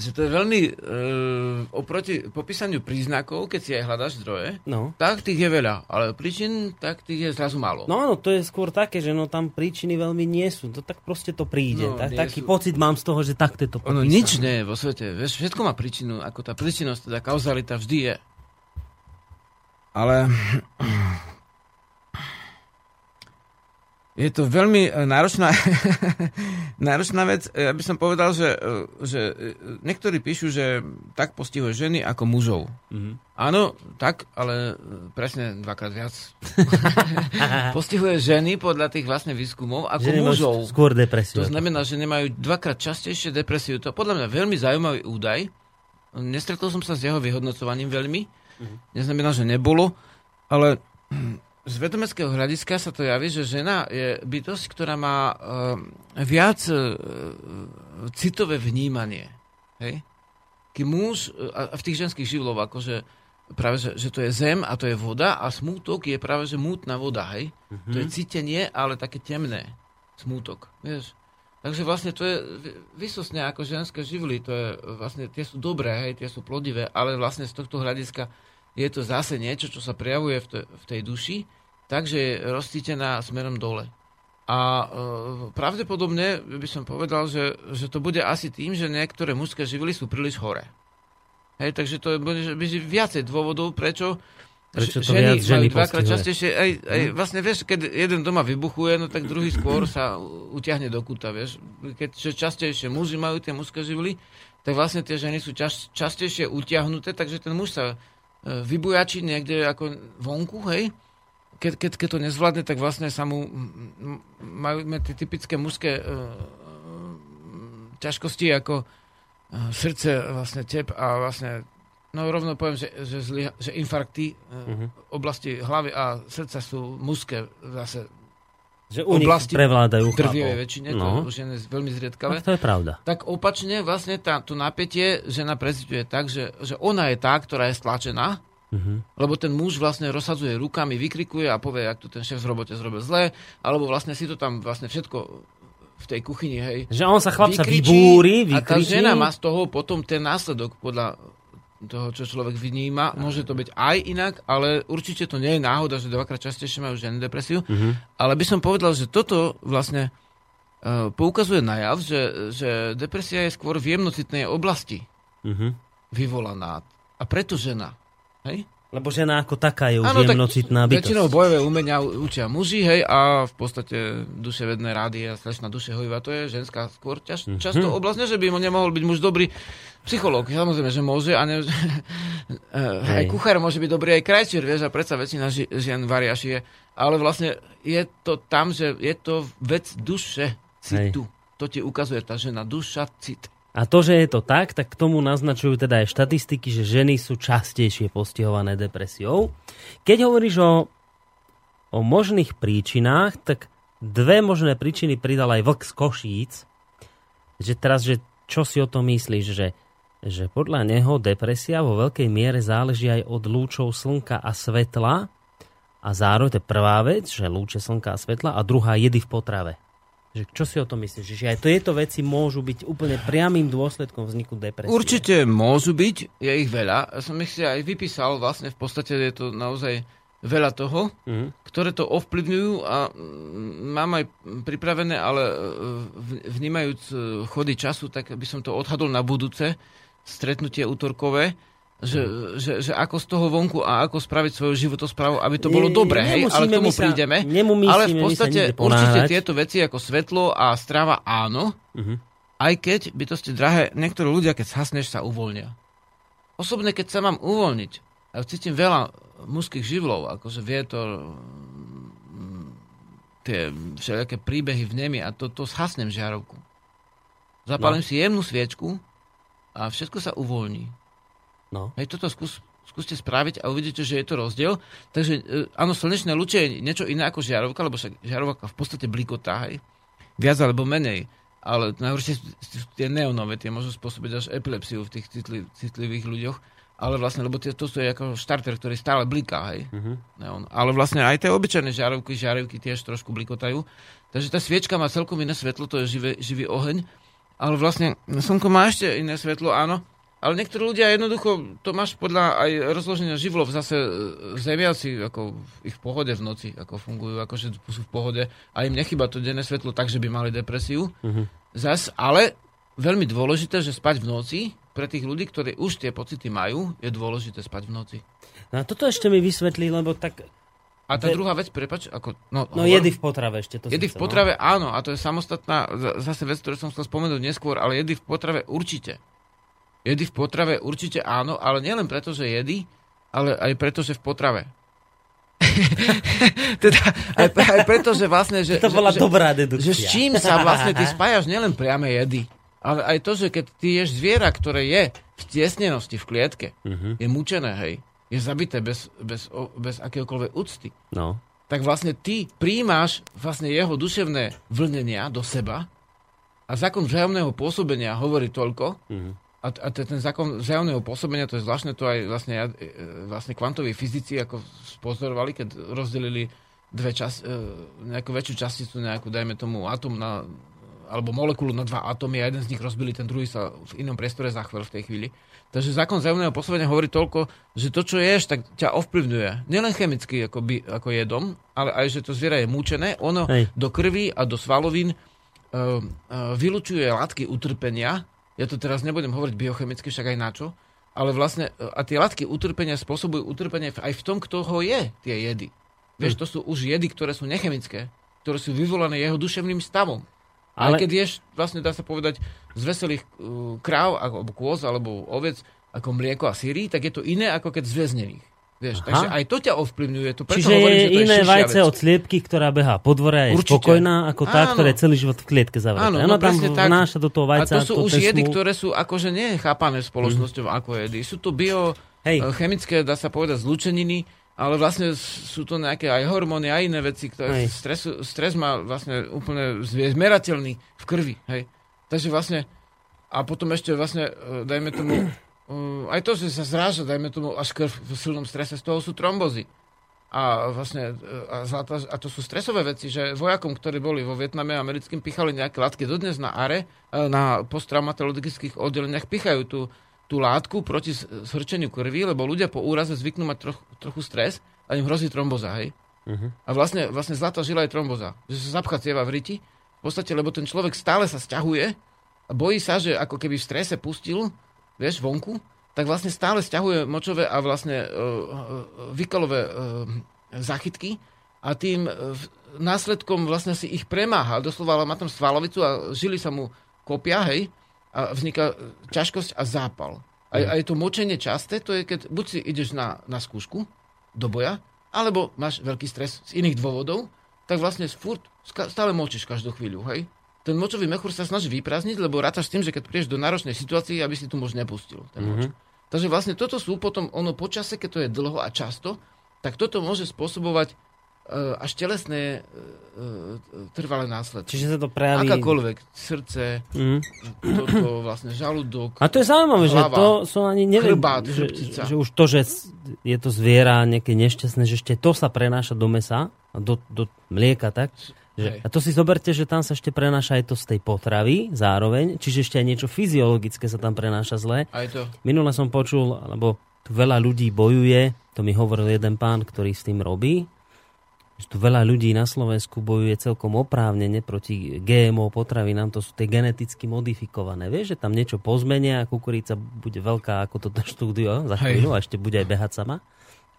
A: že to je veľmi... Uh, oproti popísaniu príznakov, keď si aj hľadaš zdroje,
B: No.
A: tak tých je veľa, ale príčin, tak tých je zrazu málo.
B: No áno, to je skôr také, že no tam príčiny veľmi nie sú. To tak proste to príde.
A: No,
B: tak, taký
A: sú.
B: pocit mám z toho, že takto je to
A: Ono
B: popísané.
A: nič nie je vo svete. Vieš, všetko má príčinu, ako tá príčinnosť, teda kauzalita vždy je. Ale je to veľmi e, náročná, náročná vec. E, Ja by som povedal, že, e, že niektorí píšu, že tak postihuje ženy ako mužov.
B: Mhm.
A: Áno, tak, ale presne dvakrát viac. postihuje ženy podľa tých vlastne výskumov ako
B: Ženy
A: mužov.
B: Skôr depresiu.
A: To znamená, že nemajú dvakrát častejšie depresiu. To podľa mňa veľmi zaujímavý údaj. Nestretol som sa s jeho vyhodnocovaním veľmi. Neznamená, že nebolo, ale z vedomeckého hľadiska sa to javí, že žena je bytosť, ktorá má uh, viac uh, citové vnímanie. Hej? Kým muž, uh, a v tých ženských živlov, akože práve, že, že to je zem a to je voda a smútok je práve, že mútna voda, hej? Mm-hmm. To je cítenie, ale také temné. Smútok, vieš? Takže vlastne to je vysosne ako ženské živly, to je vlastne, tie sú dobré, hej, tie sú plodivé, ale vlastne z tohto hľadiska je to zase niečo, čo sa prejavuje v, te, v tej duši takže je rozcítená smerom dole. A e, pravdepodobne by som povedal, že, že to bude asi tým, že niektoré mužské živly sú príliš hore. Hej, takže to bude viacej dôvodov, prečo
B: Prečo to ženy, viac ženy
A: dvakrát častejšie, aj, aj, hm? vlastne vieš, keď jeden doma vybuchuje, no tak druhý skôr sa utiahne do kúta, vieš. Keď častejšie muži majú tie mužské živly, tak vlastne tie ženy sú čas, častejšie utiahnuté, takže ten muž sa e, vybujačí niekde ako vonku, hej, keď, keď, keď to nezvládne, tak vlastne sa mu majú tie typické mužské uh, ťažkosti ako uh, srdce, vlastne tep a vlastne No rovno poviem, že, že, zli, že infarkty uh-huh. oblasti hlavy a srdca sú mužské zase
B: že u oblasti prevládajú
A: drvivej väčšine, no. to už je veľmi zriedkavé.
B: Tak to je pravda.
A: Tak opačne vlastne tá, to napätie žena prezituje tak, že, že ona je tá, ktorá je stlačená Uh-huh. Lebo ten muž vlastne rozsadzuje rukami, vykrikuje a povie, ak to ten šéf z robote zrobil zle, alebo vlastne si to tam vlastne všetko v tej kuchyni, hej.
B: Že on sa chlapca vybúri,
A: vykričí. A tá žena má z toho potom ten následok podľa toho, čo človek vníma. Môže to byť aj inak, ale určite to nie je náhoda, že dvakrát častejšie majú ženy depresiu. Uh-huh. Ale by som povedal, že toto vlastne uh, poukazuje najav, že, že depresia je skôr v jemnocitnej oblasti uh-huh. vyvolaná. A preto žena Hej?
B: Lebo žena ako taká je už ano, jemnocitná bytosť.
A: Väčšinou bojové umenia učia muži, hej, a v podstate duševedné rády a slečna duše hojiva, to je ženská skôr ťaž, mm-hmm. často oblasne, že by nemohol byť muž dobrý psychológ. Samozrejme, že môže, a ne, aj kuchár môže byť dobrý aj krajčier, vieš, a predsa väčšina ži, žien varia šije. Ale vlastne je to tam, že je to vec duše, citu. Hej. To ti ukazuje tá žena, duša, cit.
B: A to, že je to tak, tak k tomu naznačujú teda aj štatistiky, že ženy sú častejšie postihované depresiou. Keď hovoríš o, o možných príčinách, tak dve možné príčiny pridal aj Vlk z Košíc. Že teraz, že čo si o tom myslíš, že, že podľa neho depresia vo veľkej miere záleží aj od lúčov slnka a svetla a zároveň to je prvá vec, že lúče slnka a svetla a druhá jedy v potrave. Že čo si o tom myslíš? Že aj tieto veci môžu byť úplne priamým dôsledkom vzniku depresie?
A: Určite môžu byť, je ich veľa. Ja som ich si aj vypísal, vlastne v podstate je to naozaj veľa toho, mm. ktoré to ovplyvňujú a mm, mám aj pripravené, ale e, vnímajúc e, chody času, tak by som to odhadol na budúce stretnutie útorkové že, že, že ako z toho vonku a ako spraviť svoju životosprávu, aby to bolo dobre, hej, ale k tomu sa, prídeme. Ale v podstate určite tieto veci ako svetlo a strava áno, uh-huh. aj keď by to ste drahé, niektorí ľudia, keď hasneš, sa uvoľnia. Osobne, keď sa mám uvoľniť, a cítim veľa mužských živlov, akože vie to mm, tie všelijaké príbehy v nemi a to, to zhasnem žiarovku. Zapálim no. si jemnú sviečku a všetko sa uvoľní. No. Hej, toto skús, skúste spraviť a uvidíte, že je to rozdiel. Takže e, áno, slnečné luče je niečo iné ako žiarovka, lebo však žiarovka v podstate blikotá, hej. Viac alebo menej. Ale najhoršie tie neonové, tie môžu spôsobiť až epilepsiu v tých citli, citlivých ľuďoch. Ale vlastne, lebo tie, to sú ako štarter, ktorý stále bliká, hej. Uh-huh. Neon. Ale vlastne aj tie obyčajné žiarovky, žiarovky tiež trošku blikotajú. Takže tá sviečka má celkom iné svetlo, to je živý, živý oheň. Ale vlastne slnko má ešte iné svetlo, áno. Ale niektorí ľudia jednoducho, to máš podľa aj rozloženia živlov, zase e, zemiaci ako v ich pohode v noci, ako fungujú, ako že sú v pohode a im nechyba to denné svetlo tak, že by mali depresiu. Uh-huh. Zas, ale veľmi dôležité, že spať v noci pre tých ľudí, ktorí už tie pocity majú, je dôležité spať v noci.
B: No a toto ešte mi vysvetlí, lebo tak...
A: A tá druhá vec, prepač, ako...
B: No, no hovor, jedy v potrave ešte. To
A: jedy v potrave, no. áno, a to je samostatná zase vec, ktorú som chcel spomenúť neskôr, ale jedy v potrave určite. Jedy v potrave určite áno, ale nielen preto, že jedy, ale aj preto, že v potrave. teda, aj, aj preto, že vlastne... Že,
B: to bola
A: že,
B: dobrá dedukcia.
A: Že s čím sa vlastne ty spájaš nielen priame jedy, ale aj to, že keď ty ješ zviera, ktoré je v tiesnenosti, v klietke, uh-huh. je mučené, hej, je zabité bez, bez, bez akéhokoľvek úcty.
B: No.
A: tak vlastne ty príjmaš vlastne jeho duševné vlnenia do seba a zákon vzájomného pôsobenia hovorí toľko,
B: Mhm.
A: A, a te- ten zákon vzájomného pôsobenia, to je zvláštne, to aj vlastne, e, vlastne kvantoví fyzici ako spozorovali, keď rozdelili dve čas, e, nejakú väčšiu časticu, nejakú, dajme tomu, atom na, alebo molekulu na dva atómy a jeden z nich rozbili, ten druhý sa v inom priestore zachvel v tej chvíli. Takže zákon vzájomného pôsobenia hovorí toľko, že to, čo ješ, tak ťa ovplyvňuje. Nielen chemicky ako, by, ako jedom, ale aj, že to zviera je múčené. Ono
B: Hej.
A: do krvi a do svalovín uh, uh, vylučuje látky utrpenia. Ja to teraz nebudem hovoriť biochemicky, však aj na čo. Ale vlastne, uh, a tie látky utrpenia spôsobujú utrpenie aj v tom, kto ho je, tie jedy. Vieš, to sú už jedy, ktoré sú nechemické, ktoré sú vyvolané jeho duševným stavom. Ale...
B: Ale-
A: keď ješ, vlastne dá sa povedať, z veselých uh, kráv, alebo kôz, alebo ovec, ako mlieko a síry, tak je to iné, ako keď z väznených. Vieš,
B: Aha.
A: takže aj to ťa ovplyvňuje. To preto
B: Čiže
A: hovorím,
B: je
A: že to
B: iné
A: je
B: vajce
A: vec.
B: od sliepky, ktorá behá po dvore a je
A: Určite.
B: spokojná, ako tá,
A: Áno.
B: ktorá je celý život v klietke zavretá.
A: Áno,
B: Ona
A: no
B: tam
A: tak.
B: vnáša do toho
A: A
B: vajca.
A: to sú už
B: ten
A: jedy, ktoré sú akože nie chápané spoločnosťou mm. ako jedy. Sú to bio,
B: Hej.
A: eh, chemické, dá sa povedať, zlúčeniny, ale vlastne sú to nejaké aj hormóny, aj iné veci, ktoré
B: Hej.
A: stres, stres má vlastne úplne zmerateľný v krvi. Hej. Takže vlastne, a potom ešte vlastne, eh, dajme tomu, aj to, že sa zráža, dajme tomu, až krv v silnom strese, z toho sú trombozy. A vlastne, e, a, zlata, a to sú stresové veci, že vojakom, ktorí boli vo Vietname americkým, pichali nejaké látky. Dodnes na ARE, e, na posttraumatologických oddeleniach pichajú tú, tú látku proti shrčeniu krvi, lebo ľudia po úraze zvyknú mať troch, trochu stres a im hrozí tromboza, hej?
B: Mhm.
A: A vlastne, vlastne zlatá žila je tromboza. Že sa zapchá cieva v riti, v podstate, lebo ten človek stále sa sťahuje a bojí sa, že ako keby v strese pustil, vieš, vonku, tak vlastne stále sťahuje močové a vlastne uh, uh, vykalové uh, zachytky a tým uh, následkom vlastne si ich premáha. Doslova ale má tam svalovicu a žili sa mu kopia, hej, a vzniká e, ťažkosť a zápal. A, a je to močenie časté, to je keď buď si ideš na, na skúšku do boja, alebo máš veľký stres z iných dôvodov, tak vlastne furt stále močíš každú chvíľu, hej? Ten močový mechúr sa snaží vyprázdniť, lebo rátaš s tým, že keď prídeš do náročnej situácii, aby si tu moč nepustil. Ten moč. Takže vlastne toto sú potom, ono počase, keď to je dlho a často, tak toto môže spôsobovať e, až telesné e, e, trvalé následky.
B: Čiže sa to prejaví...
A: Akákoľvek, srdce,
B: Mhm.
A: toto vlastne žalúdok.
B: A to je zaujímavé, že
A: Hlava,
B: to som ani neviem,
A: chrbát,
B: že, že už to, že je to zviera nejaké nešťastné, že ešte to sa prenáša do mesa, a do, do mlieka, tak? Že, a to si zoberte, že tam sa ešte prenáša aj to z tej potravy zároveň, čiže ešte aj niečo fyziologické sa tam prenáša zle.
A: Aj to.
B: Minule som počul, lebo tu veľa ľudí bojuje, to mi hovoril jeden pán, ktorý s tým robí, že tu veľa ľudí na Slovensku bojuje celkom oprávnene proti GMO potravinám, to sú tie geneticky modifikované. Vieš, že tam niečo pozmenia a kukurica bude veľká ako toto štúdio za chvíľu a ešte bude aj behať sama.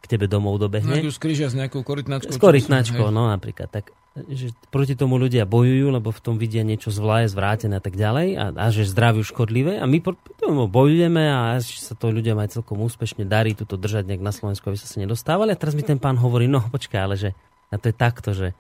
B: K tebe domov
A: No,
B: dobehne.
A: ak ju skrížia s nejakou korytnačkou.
B: S korytnačkou, no napríklad. Tak, že proti tomu ľudia bojujú, lebo v tom vidia niečo zlé, zvrátené a tak ďalej a, a že zdraviu škodlivé a my proti tomu bojujeme a že sa to ľuďom aj celkom úspešne darí tuto držať nejak na Slovensku, aby sa sa nedostávali. A teraz mi ten pán hovorí, no počkaj, ale že a to je takto, že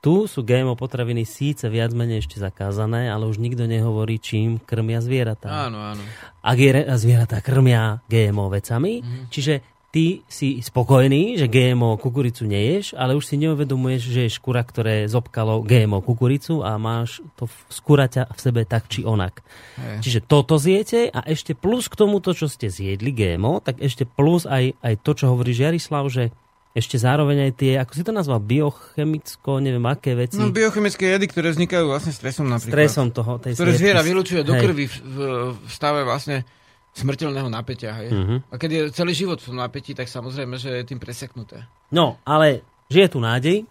B: tu sú GMO potraviny síce viac menej ešte zakázané, ale už nikto nehovorí, čím krmia zvieratá
A: Áno, áno.
B: ak je zvieratá krmia GMO vecami,
A: Mhm.
B: čiže ty si spokojný, že GMO kukuricu neješ, ale už si neuvedomuješ, že je škura, ktoré zobkalo GMO kukuricu a máš to v- z kuraťa v sebe tak či onak.
A: Hej.
B: Čiže toto zjete a ešte plus k tomuto, čo ste zjedli GMO, tak ešte plus aj, aj to, čo hovorí Jarislav, že ešte zároveň aj tie, ako si to nazval, biochemicko, neviem aké veci,
A: No, biochemické jedy, ktoré vznikajú vlastne stresom napríklad.
B: stresom toho, tej
A: Ktoré
B: sliepky.
A: zviera vylučuje do krvi v, v stave vlastne smrteľného napätia. Hej.
B: Mhm.
A: A keď je celý život v napätí, tak samozrejme, že je tým preseknuté.
B: No, ale že je tu nádej,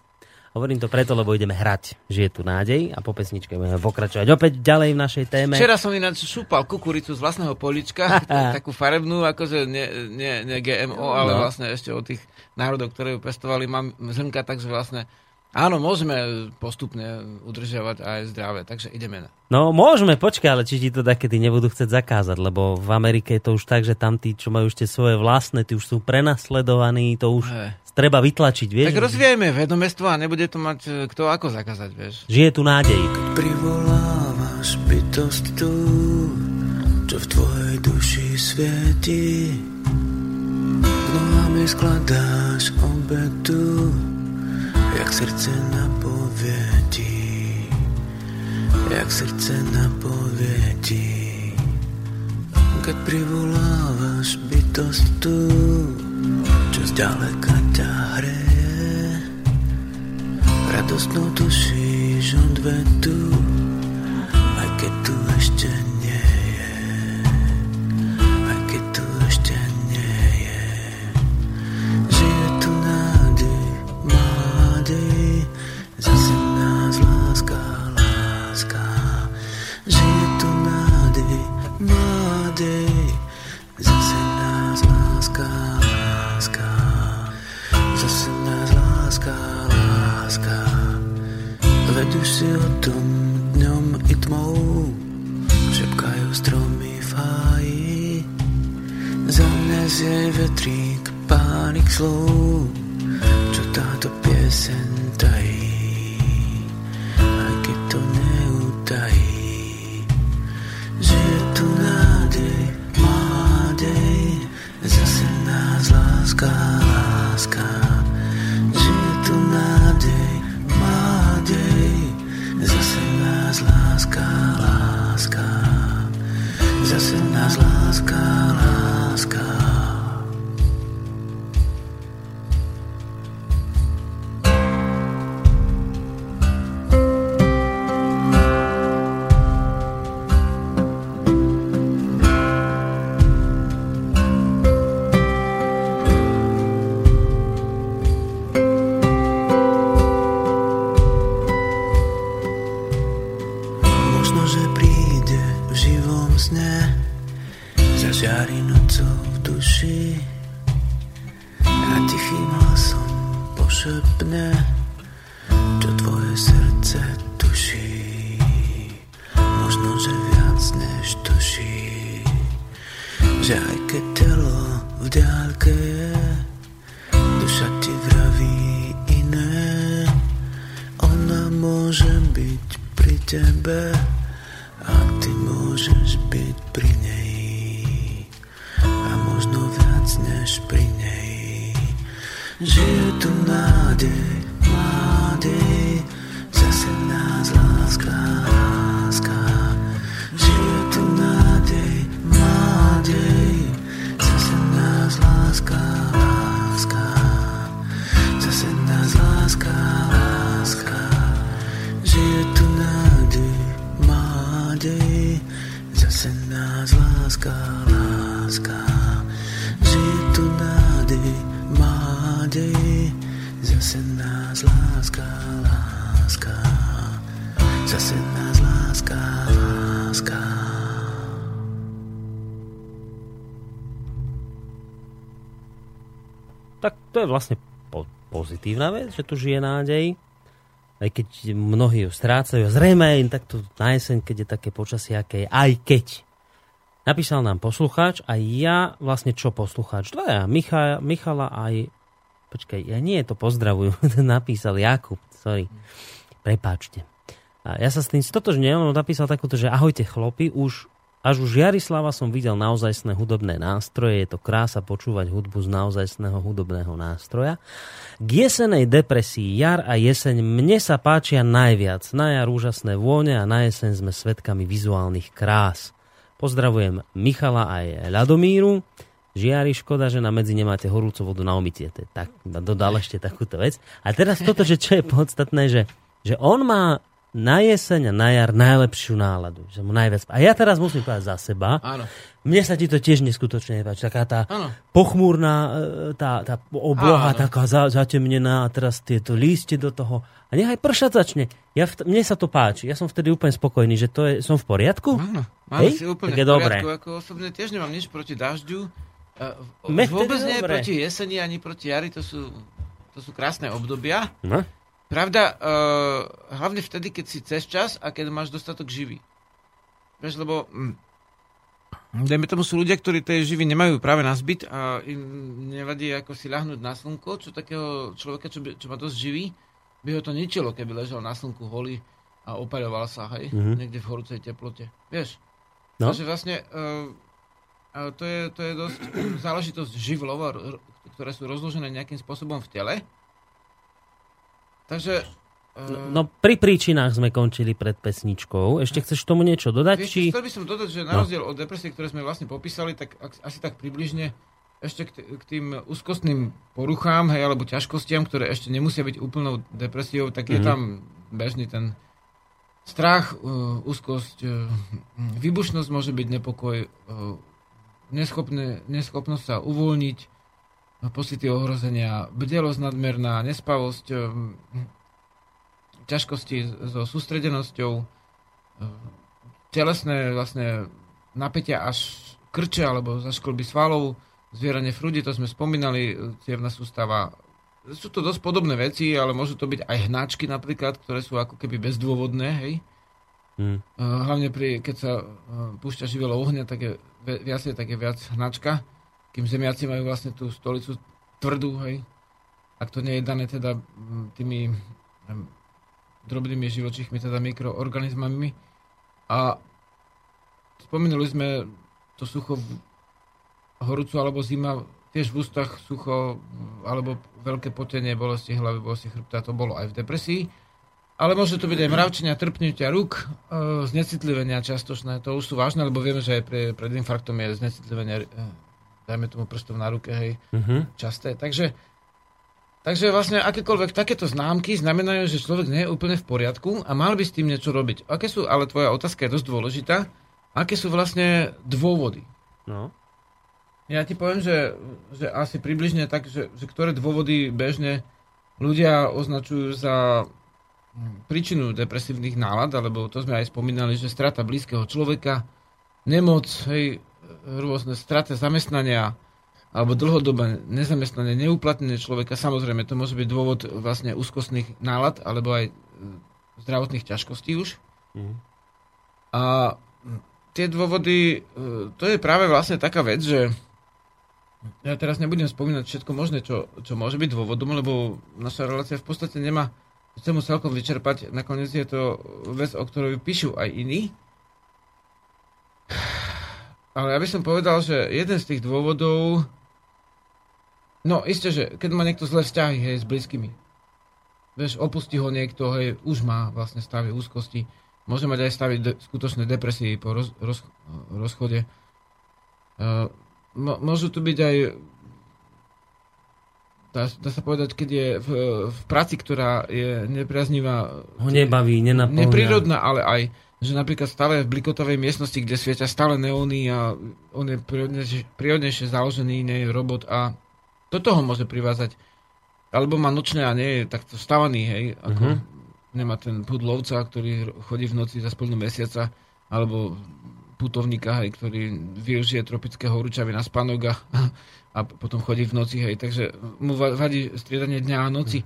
B: hovorím to preto, lebo ideme hrať, že je tu nádej a po pesničke budeme pokračovať opäť ďalej v našej téme.
A: Včera som ináč šúpal kukuricu z vlastného polička, takú farebnú, akože nie, nie, nie GMO, ale
B: No.
A: vlastne ešte od tých národov, ktoré ju pestovali, mám zrnka, takže vlastne áno, môžeme postupne udržiavať aj zdravé, takže ideme na.
B: No môžeme, počkaj, ale či ti to takedy nebudú chcieť zakázať, lebo v Amerike je to už tak, že tam tí, čo majú ešte svoje vlastné, tí už sú prenasledovaní, to už
A: Hej.
B: treba vytlačiť, vieš?
A: Tak rozvíjajme vedomestvo a nebude to mať e, kto ako zakázať, vieš.
B: Že je tu nádej.
C: Privolávaš bytosť tú, čo v tvojej duši svieti. Jej skladáš obetu,
D: jak srdce napovědí, jak srdce napovědí. Keď privolávaš bytost tu, čo zďaleka ťa hreje, radostnou tušíš odvetu, aj keď tu ešte nie Už si o tom dňom i tmou, šepkajú stromy v háji. Za mňa jej vetrík to je
B: vlastne po- pozitívna vec, že tu žije nádej. Aj keď mnohí ju strácajú. Zrejme im takto na jeseň, keď je také počasie, aké je. Aj keď. Napísal nám poslucháč a ja vlastne čo poslucháč? Dvaja, Micha, Michala aj... Počkaj, ja nie to pozdravujú. Napísal Jakub, sorry. Prepáčte. A ja sa s tým stotožňujem, on napísal takúto, že ahojte chlopi, už až už Jarislava som videl naozajstné hudobné nástroje, je to krása počúvať hudbu z naozajstného hudobného nástroja. K jesenej depresii jar a jeseň mne sa páčia najviac. Na jar úžasné vône a na jeseň sme svedkami vizuálnych krás. Pozdravujem Michala aj Ľadomíru. Žiari, škoda, že na medzi nemáte horúcu vodu na je Tak, dodal ešte takúto vec. A teraz toto, že čo je podstatné, že, že on má na jeseň a na jar najlepšiu náladu. Že mu najviac... A ja teraz musím povedať za seba.
A: Áno.
B: Mne sa ti to tiež neskutočne nepáči. Taká tá
A: Áno.
B: pochmúrna, e, tá, tá obloha
A: Áno.
B: taká za, zatemnená a teraz tieto lístie do toho. A nechaj pršať začne. Ja v, mne sa to páči. Ja som vtedy úplne spokojný, že to je, som v poriadku.
A: Áno, áno
B: Hej?
A: si úplne
B: Tak
A: v poriadku.
B: dobré.
A: Ako osobne tiež nemám nič proti dažďu. Uh, vôbec nie
B: dobre.
A: proti jeseni ani proti jari, to sú, to sú krásne obdobia.
B: No?
A: Pravda, uh, hlavne vtedy, keď si cez čas a keď máš dostatok živý. Vieš, lebo mm, dajme tomu sú ľudia, ktorí tej živy nemajú práve na zbyt a im nevadí ako si ľahnúť na slnko, čo takého človeka, čo, by, čo má dosť živý, by ho to ničilo, keby ležal na slnku holý a opaľoval sa, hej,
B: Mhm.
A: mm-hmm. niekde v horúcej teplote. Vieš?
B: No.
A: Takže vlastne uh, uh, to, je, to je dosť záležitosť živlov, ktoré sú rozložené nejakým spôsobom v tele. Takže...
B: No pri príčinách sme končili pred pesničkou. Ešte chceš tomu niečo dodať?
A: Vieš,
B: Či...
A: chcel by som dodať, že na
B: No.
A: rozdiel od depresie, ktoré sme vlastne popísali, tak ak- asi tak približne ešte k, tým úzkostným poruchám, hej, alebo ťažkostiam, ktoré ešte nemusia byť úplnou depresiou, tak je
B: Mhm.
A: tam bežný ten strach, uh, úzkosť, uh, výbušnosť môže byť nepokoj, neschopné, neschopnosť sa uvoľniť, pocity ohrozenia, bdelosť nadmerná, nespavosť, um, ťažkosti so sústredenosťou, uh, telesné vlastne napätia až krče alebo zaškolby svalov, zvieranie v hrudi, to sme spomínali, e, cievna sústava. Sú to dosť podobné veci, ale môžu to byť aj hnáčky napríklad, ktoré sú ako keby bezdôvodné, hej.
B: Hm.
A: E, Hlavne pri, keď sa púšťa živelo ohňa, tak je viacej, tak je viac hnačka, kým zemiaci majú vlastne tú stolicu tvrdú, hej. Ak to nie je dané teda tými drobnými živočíchmi, teda mikroorganizmami. A spomínali sme to sucho v horúcu alebo zima, tiež v ústach sucho alebo veľké potenie, bolesti hlavy, bolesti chrbta, to bolo aj v depresii. Ale môže to byť aj mravčenia, trpnutia rúk, e, znecitlivenia častočné, to už sú vážne, lebo vieme, že aj pre, pred infarktom je znecitlivenie, e, dajme tomu prstov na ruke, hej,
B: Mhm.
A: časté. Takže, takže vlastne akékoľvek takéto známky znamenajú, že človek nie je úplne v poriadku a mal by s tým niečo robiť. Aké sú, ale tvoja otázka je dosť dôležitá, aké sú vlastne dôvody?
B: No.
A: Ja ti poviem, že, že asi približne tak, že, že ktoré dôvody bežne ľudia označujú za hm, príčinu depresívnych nálad, alebo to sme aj spomínali, že strata blízkeho človeka, nemoc, hej, rôzne strata zamestnania, alebo dlhodobé nezamestnanie, neuplatnenie človeka, samozrejme, to môže byť dôvod vlastne úzkostných nálad, alebo aj e, zdravotných ťažkostí už.
B: Mhm.
A: A tie dôvody, e, to je práve vlastne taká vec, že ja teraz nebudem spomínať všetko možné, čo, čo môže byť dôvodom, lebo naša relácia v podstate nemá chcem mu celkom vyčerpať. Nakoniec je to vec, o ktorej píšu aj iní. Ale ja by som povedal, že jeden z tých dôvodov... No, isté, že keď má niekto zlé vzťahy hej, s blízkymi, vieš, opustí ho niekto, hej, už má vlastne stavy úzkosti, môže mať aj stavy de- skutočnej depresie po roz, roz, rozchode. Uh, mo- môžu tu byť aj dá, dá sa povedať, keď je v, v práci, ktorá je nepriaznivá,
B: Ho nebaví, nenaplňa.
A: neprírodná, ale aj, že napríklad stále v blikotovej miestnosti, kde svietia stále neóny a on je prírodnejšie, založený, nie je robot a do toho môže privázať. Alebo má nočné a nie je takto stavaný, hej, ako
B: Mhm.
A: nemá ten pud lovca, ktorý chodí v noci za splnú mesiaca, alebo putovníka, hej, ktorý využije tropické horúčavy na spánok a, a potom chodí v noci, hej, takže mu va- vadí striedanie dňa a noci.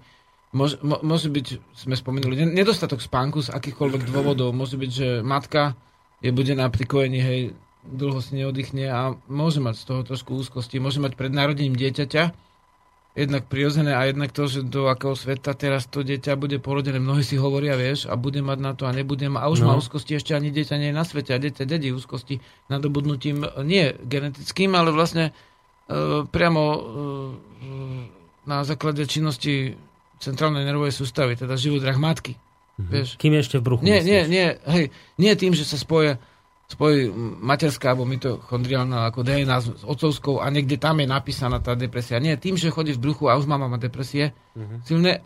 A: Môže, môže byť, sme spomenuli, ne- nedostatok spánku z akýchkoľvek dôvodov. Môže byť, že matka je budená pri kojení, hej, dlho si neoddychne a môže mať z toho trošku úzkosti. Môže mať pred narodením dieťaťa, jednak prirodzené a jednak to, že do akého sveta teraz to dieťa bude porodené. Mnohí si hovoria, vieš, a bude mať na to a nebude mať. A už
B: No.
A: má úzkosti, ešte ani dieťa nie je na svete. A dieťa dedí úzkosti nadobudnutím nie genetickým, ale vlastne e, priamo e, na základe činnosti centrálnej nervovej sústavy, teda živodrah matky. Vieš?
B: Kým ešte v bruchu.
A: Nie,
B: myslíš?
A: nie, nie, hej, nie tým, že sa spoje, spojí materská alebo mitochondriálna ako DNA s, s otcovskou a niekde tam je napísaná tá depresia. Nie, tým, že chodí v bruchu a už mama má depresie,
B: Mhm.
A: silné,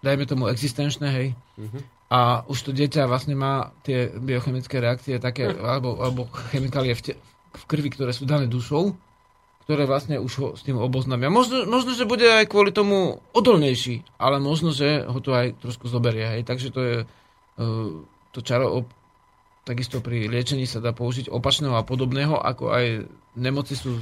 A: dajme tomu existenčné, hej,
B: Mhm.
A: a už to dieťa vlastne má tie biochemické reakcie také, alebo, alebo chemikálie v, te, v krvi, ktoré sú dané dušou, ktoré vlastne už ho s tým oboznámia. Možno, možno, že bude aj kvôli tomu odolnejší, ale možno, že ho to aj trošku zoberie. Hej. Takže to je uh, to čaro op- takisto pri liečení sa dá použiť opačného a podobného, ako aj nemoci sú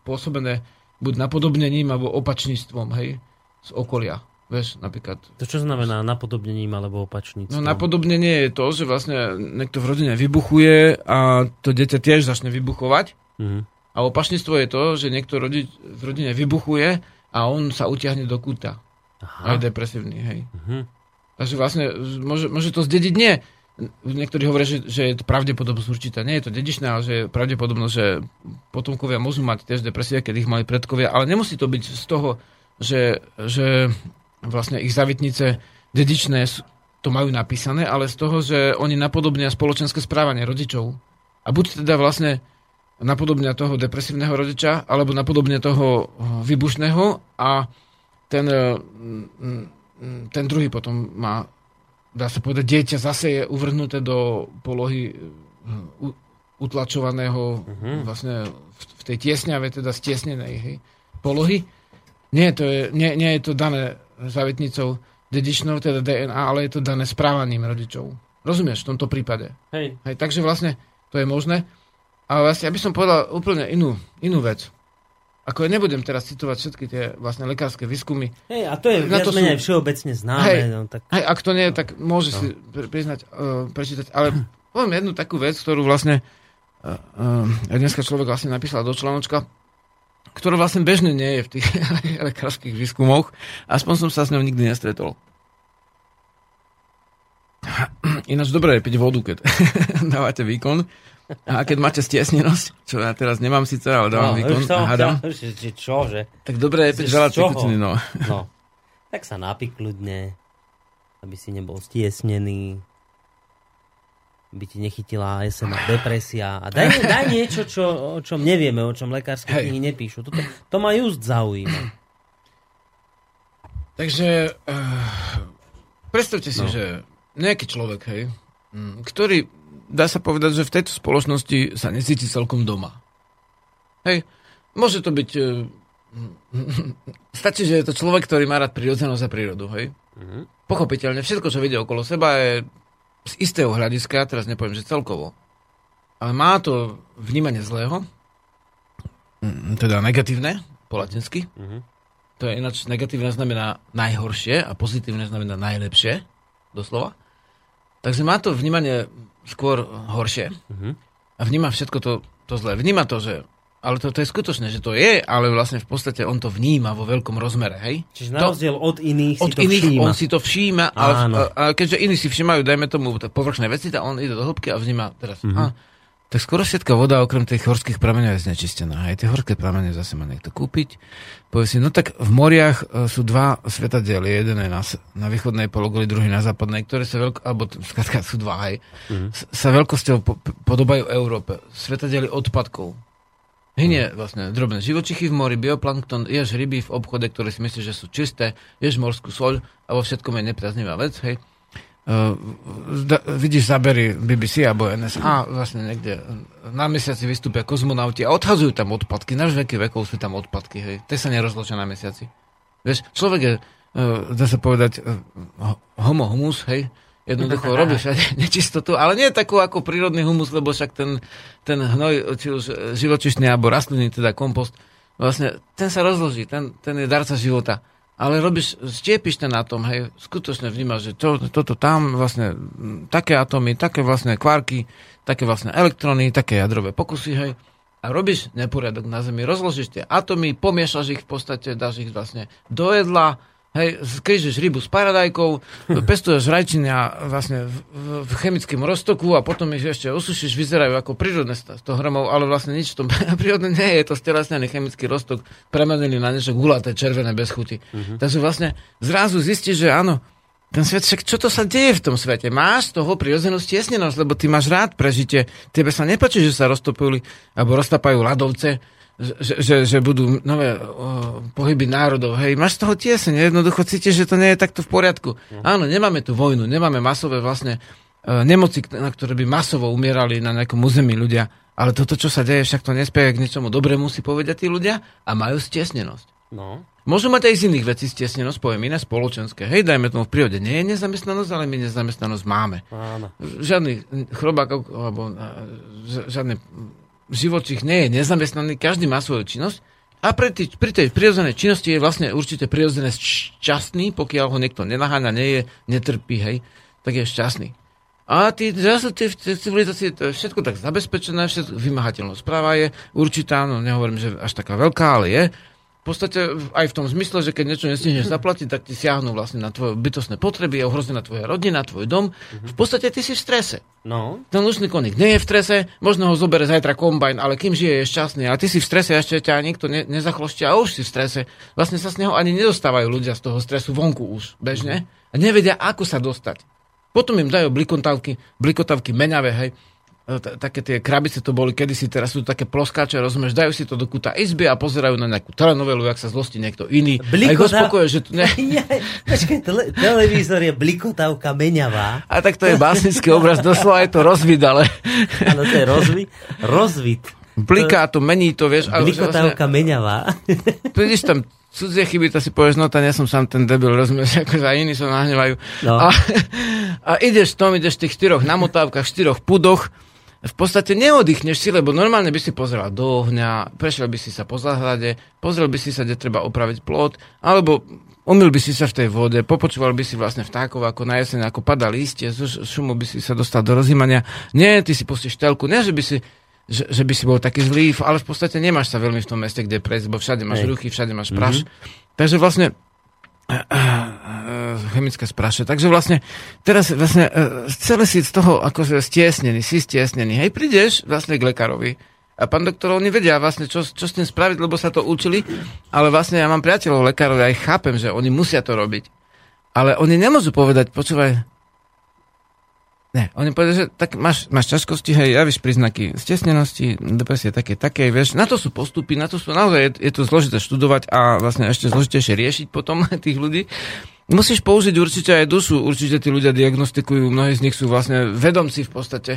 A: spôsobené buď napodobnením alebo opačníctvom, hej, z okolia. Vieš, napríklad
B: To čo znamená napodobnením alebo opačníctvom?
A: No napodobnenie je to, že vlastne niekto v rodine vybuchuje a to dieťa tiež začne vybuchovať.
B: Mhm.
A: A opačníctvo je to, že niekto rodi, v rodine vybuchuje a on sa utiahne do kúta.
B: Aha.
A: Aj depresívny, hej.
B: Mhm.
A: Takže vlastne môže, môže to zdediť nie. Niektorí hovoria, že, že je to pravdepodobnosť určitá. Nie je to dedičné, ale že je pravdepodobnosť, že potomkovia môžu mať tiež depresie, keď ich mali predkovia, ale nemusí to byť z toho, že, že vlastne ich zavitnice dedičné to majú napísané, ale z toho, že oni napodobnia spoločenské správanie rodičov. A buď teda vlastne napodobnia toho depresívneho rodiča, alebo napodobnia toho eh, výbušného a ten, eh, mm, mm, ten druhý potom má, dá sa povedať, dieťa zase je uvrhnuté do polohy eh, utlačovaného vlastne v, tej tiesňave, teda stiesnenej hej, polohy. Nie, to je, nie, nie je to dané zavitnicou dedičnou, teda DNA, ale je to dané správaním rodičov. Rozumieš v tomto prípade?
B: Hej.
A: Hej, takže vlastne to je možné. Ale vlastne, ja by som povedal úplne inú, inú vec. Ako ja nebudem teraz citovať všetky tie vlastne lekárske výskumy.
B: Hej, a to je
A: Na
B: viac
A: to sú-
B: menej všeobecne známe.
A: Hej.
B: No, tak...
A: Hej, ak to nie je, tak môže si pri- priznať, uh, prečítať. Ale poviem jednu takú vec, ktorú vlastne uh, uh, dneska človek vlastne napísal do článočka, ktorá vlastne bežne nie je v tých lekárskych výskumoch. Aspoň som sa s ňou nikdy nestretol. Ináč dobré je piť vodu, keď dávate výkon. A keď máte stiesnenosť, čo ja teraz nemám síce, ale dávam výkon
B: už to,
A: a hádam,
B: že, že čo, že?
A: tak dobré je
B: čoho?
A: tekutiny, no.
B: No. Tak sa napí kľudne, aby si nebol stiesnený, aby ti nechytila jesená depresia. A daj, daj niečo, čo, o čom nevieme, o čom lekárske knihy nepíšu. Toto, to ma just zaujíma.
A: Takže uh, predstavte si, no. že nejaký človek, hej, mm, ktorý, dá sa povedať, že v tejto spoločnosti sa necíti celkom doma. Hej, môže to byť... Uh, stačí, že je to človek, ktorý má rád prírodzenosť a prírodu, hej.
B: Mhm.
A: Pochopiteľne, všetko, čo vidie okolo seba je z istého hľadiska, teraz nepoviem, že celkovo, ale má to vnímanie zlého, mm, teda negatívne, po latinsky,
B: Mhm.
A: to je ináč negatívne znamená najhoršie a pozitívne znamená najlepšie, doslova. Takže má to vnímanie skôr horšie
B: Mhm.
A: a vníma všetko to, to zlé. Vníma to, že ale to, to je skutočné, že to je, ale vlastne v podstate on to vníma vo veľkom rozmere, hej?
B: Čiže na rozdiel od iných si
A: Od
B: to
A: iných
B: všíma.
A: on si to všíma, ale,
B: Áno.
A: a, a keďže iní si všímajú, dajme tomu povrchné veci, tak on ide do hĺbky a vníma teraz.
B: Mhm.
A: Mm-hmm. Tak skoro všetká voda okrem tých horských prameňov je znečistená. Aj tie horské pramene zase má niekto kúpiť. Povie si, no tak v moriach e, sú dva svetadiely. Jeden je na, na východnej pologuli, druhý na západnej, ktoré sa veľko, alebo skrátka sú dva aj,
B: Mhm.
A: s- sa veľkosťou po, podobajú Európe. Svetadiely odpadkov. Hynie vlastne drobné živočichy v mori, bioplankton, ješ ryby v obchode, ktoré si myslíš, že sú čisté, ješ morskú soľ a vo všetkom je nepriaznivá vec, hej. Uh, zda, vidíš zábery BBC alebo NSA, vlastne niekde na mesiaci vystúpia kozmonauti a odhazujú tam odpadky, na veky vekov sú tam odpadky, hej. Tie sa nerozločia na mesiaci. Vieš, človek je, uh, dá sa povedať, uh, homo humus, hej, jednoducho robí všade nečistotu, ale nie takú ako prírodný humus, lebo však ten, ten hnoj, či už živočišný alebo rastlinný, teda kompost, vlastne ten sa rozloží, ten, ten je darca života. Ale robíš, stiepiš ten atom, hej, skutočne vnímaš, že to, toto tam vlastne také atómy, také vlastne kvárky, také vlastne elektróny, také jadrové pokusy, hej, a robíš neporiadok na Zemi, rozložíš tie atómy, pomiešaš ich v podstate, dáš ich vlastne do jedla, hej, skrižíš rybu s paradajkou, pestuješ rajčiny a vlastne v, v, chemickom roztoku a potom ich ešte osušíš, vyzerajú ako prírodné 100 gramov, ale vlastne nič v tom prírodné nie je, je to stelesnený chemický roztok premenený na niečo gulaté, červené, bez chuti. Takže vlastne zrazu zistíš, že áno, ten svet, však čo to sa deje v tom svete? Máš z toho prirodzenú stiesnenosť, lebo ty máš rád prežitie. Tebe sa nepáči, že sa roztopili alebo roztapajú ľadovce, že, že, že budú nové o, pohyby národov. Hej, máš z toho tieseň, jednoducho cítiš, že to nie je takto v poriadku. Áno, nemáme tu vojnu, nemáme masové vlastne e, nemoci, na ktoré by masovo umierali na nejakom území ľudia, ale toto, čo sa deje, však to nespieje k niečomu dobrému, si povedia tí ľudia a majú stiesnenosť.
B: No.
A: Môžu mať aj z iných vecí stiesnenosť, poviem iné spoločenské. Hej, dajme tomu v prírode. Nie je nezamestnanosť, ale my nezamestnanosť máme.
B: Áno.
A: Žiadny chrobák alebo a, ž- žiadny živočích nie je nezamestnaný, každý má svoju činnosť a pri, tý, pri tej prirodzenej činnosti je vlastne určite prirodzené šťastný, pokiaľ ho niekto nenaháňa, nie je, netrpí, hej, tak je šťastný. A tí, zase tí, tí civilizácie, to je všetko tak zabezpečené, všetko, vymahateľnosť práva je určitá, no nehovorím, že až taká veľká, ale je. Podstate aj v tom zmysle, že keď niečo nestihneš zaplatiť, tak ti siahnu vlastne na tvoje bytostné potreby, je ohrozená tvoja rodina, tvoj dom. V podstate ty si v strese.
B: No,
A: Ten lučný koník nie je v strese, možno ho zoberie zajtra kombajn, ale kým žije, je šťastný. A ty si v strese, ešte ťa nikto ne, nezachloštia a už si v strese. Vlastne sa z neho ani nedostávajú ľudia z toho stresu vonku už bežne a nevedia, ako sa dostať. Potom im dajú blikotávky, blikotávky meňavé, hej. T- také tie krabice to boli kedysi, teraz sú to také ploskáče, rozumieš, dajú si to do kúta izby a pozerajú na nejakú telenovelu, jak sa zlostí niekto iný. A ich uspokoje, že... Ne,
B: Ja, počkaj, tele, televízor je blikotávka meňavá.
A: a tak to je básnický obraz, doslova je to rozvid, ale
B: Áno, to je rozvi, rozvit.
A: bliká to, mení to, vieš.
B: Blikotávka meňavá.
A: Vidíš tam cudzie chyby, to si povieš, no to nie som sám ten debil, rozumieš, ako za iní sa nahnevajú.
B: No.
A: A, a ideš tom, ideš v tých štyroch namotávkach, štyroch pudoch, v podstate neoddychneš si, lebo normálne by si pozrel do ohňa, prešiel by si sa po záhrade, pozrel by si sa, kde treba opraviť plot, alebo umil by si sa v tej vode, popočúval by si vlastne vtákov, ako na jeseň, ako pada lístie, z šumu by si sa dostal do rozímania. Nie, ty si pustíš telku, nie, že by si že, že by si bol taký zlý, ale v podstate nemáš sa veľmi v tom meste, kde prejsť, bo všade máš
B: Hej.
A: ruchy, všade máš praš. Takže vlastne chemické spraše. Takže vlastne teraz vlastne eh, celé si z toho akože stiesnený, si stiesnený. Hej, prídeš vlastne k lekárovi a pán doktor, oni vedia vlastne, čo, čo s tým spraviť, lebo sa to učili, ale vlastne ja mám priateľov lekárov, ja ich chápem, že oni musia to robiť. Ale oni nemôžu povedať, počúvaj, Ne, oni povedali, že tak máš, máš ťažkosti, hej, javíš príznaky stesnenosti, depresie také, také, vieš, na to sú postupy, na to sú, naozaj je, je to zložité študovať a vlastne ešte zložitejšie riešiť potom tých ľudí. Musíš použiť určite aj dušu, určite tí ľudia diagnostikujú, mnohí z nich sú vlastne vedomci v podstate,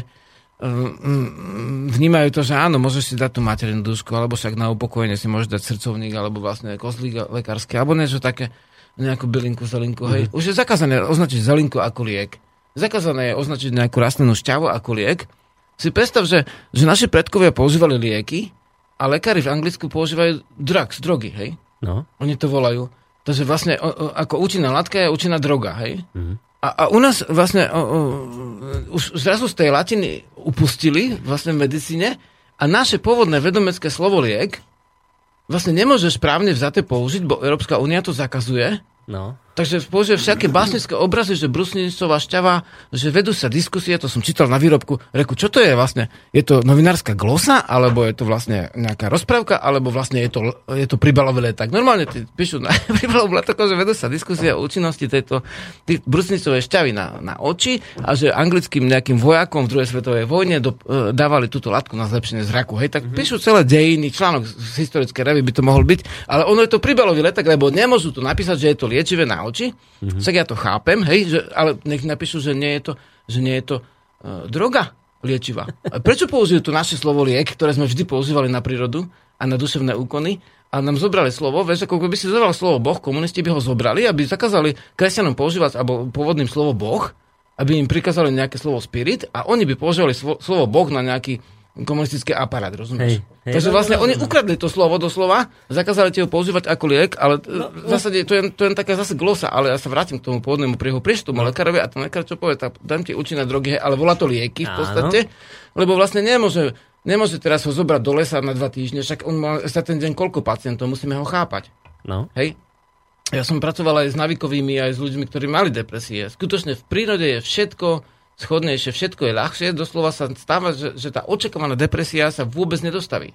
A: Ehm, vnímajú to, že áno, môžeš si dať tú materinú dušku, alebo však na upokojenie si môžeš dať srdcovník, alebo vlastne kozlík lekárske, alebo niečo také, nejakú bylinku, zelinku, hej. Už je zakázané označiť zelinku ako liek. Zakázané je označiť nejakú rastlinnú šťavu ako liek. Si predstav, že, že naši predkovia používali lieky a lekári v Anglicku používajú drugs, drogy, hej.
B: No,
A: Oni to volajú. Takže vlastne o, o, ako účinná látka je účinná droga, hej? A, a u nás vlastne o, o, už zrazu z tej latiny upustili vlastne v medicíne a naše pôvodné vedomecké slovo liek vlastne nemôže správne vzaté použiť, bo Európska únia to zakazuje.
B: no.
A: Takže použije všaké básnické obrazy, že brusnicová šťava, že vedú sa diskusie, to som čítal na výrobku. Reku, čo to je vlastne? Je to novinárska glosa, alebo je to vlastne nejaká rozprávka, alebo vlastne je to, je to príbalový leták. Normálne ti píšu na príbalový leták, že vedú sa diskusie o účinnosti tejto brusnicovej šťavy na, na oči a že anglickým nejakým vojakom v druhej svetovej vojne do, e, dávali túto látku na zlepšenie zraku. Hej, tak píšu celé dejiny, článok z historické revy by to mohol byť, ale ono je to príbalový leták, lebo nemôžu tu napísať, že je to liečivé na oči, mm-hmm. tak ja to chápem, hej, že, ale nech napíšu, že nie je to, že nie je to uh, droga liečivá. A prečo použijú to naše slovo liek, ktoré sme vždy používali na prírodu a na duševné úkony a nám zobrali slovo, vieš, ako by si zobral slovo Boh, komunisti by ho zobrali, aby zakázali kresťanom používať alebo pôvodným slovo Boh, aby im prikázali nejaké slovo spirit a oni by používali slovo Boh na nejaký komunistický aparát, rozumieš?
B: Hej, hej.
A: Takže vlastne oni ukradli to slovo doslova, zakázali ti ho používať ako liek, ale no, v zásade to je, to je taká zase glosa, ale ja sa vrátim k tomu pôvodnému príbehu. Prieš tomu no. lekárovi a ten lekár čo povie, tak dám ti účinné drogy, ale volá to lieky v
B: Áno.
A: podstate, lebo vlastne nemôže, nemôže teraz ho zobrať do lesa na dva týždne, však on má za ten deň koľko pacientov, musíme ho chápať.
B: No,
A: Hej? Ja som pracoval aj s navikovými, aj s ľuďmi, ktorí mali depresie. Skutočne v prírode je všetko schodnejšie, všetko je ľahšie. Doslova sa stáva, že, že tá očakávaná depresia sa vôbec nedostaví.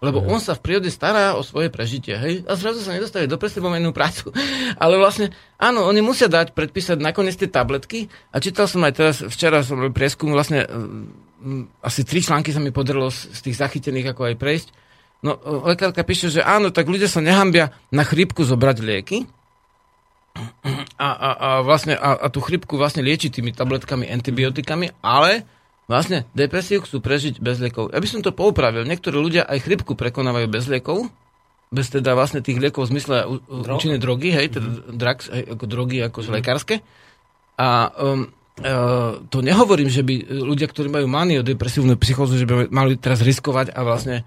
A: Lebo on sa v prírode stará o svoje prežitie, hej? A zrazu sa nedostaví do presne inú prácu. Ale vlastne, áno, oni musia dať, predpísať nakoniec tie tabletky. A čítal som aj teraz, včera som robil prieskum, vlastne mm, asi tri články sa mi podarilo z, z tých zachytených ako aj prejsť. No, lekárka píše, že áno, tak ľudia sa nehambia na chrípku zobrať lieky, a, a, a, vlastne, a, a tú chrypku vlastne lieči tými tabletkami, antibiotikami, ale vlastne depresiu chcú prežiť bez liekov. Ja by som to poupravil. Niektorí ľudia aj chrypku prekonávajú bez liekov, bez teda vlastne tých liekov v zmysle u- účinné drogy, hej, teda drugs, hej, ako drogy, ako mm lekárske. A um, uh, to nehovorím, že by ľudia, ktorí majú maniodepresívnu psychózu, že by mali teraz riskovať a vlastne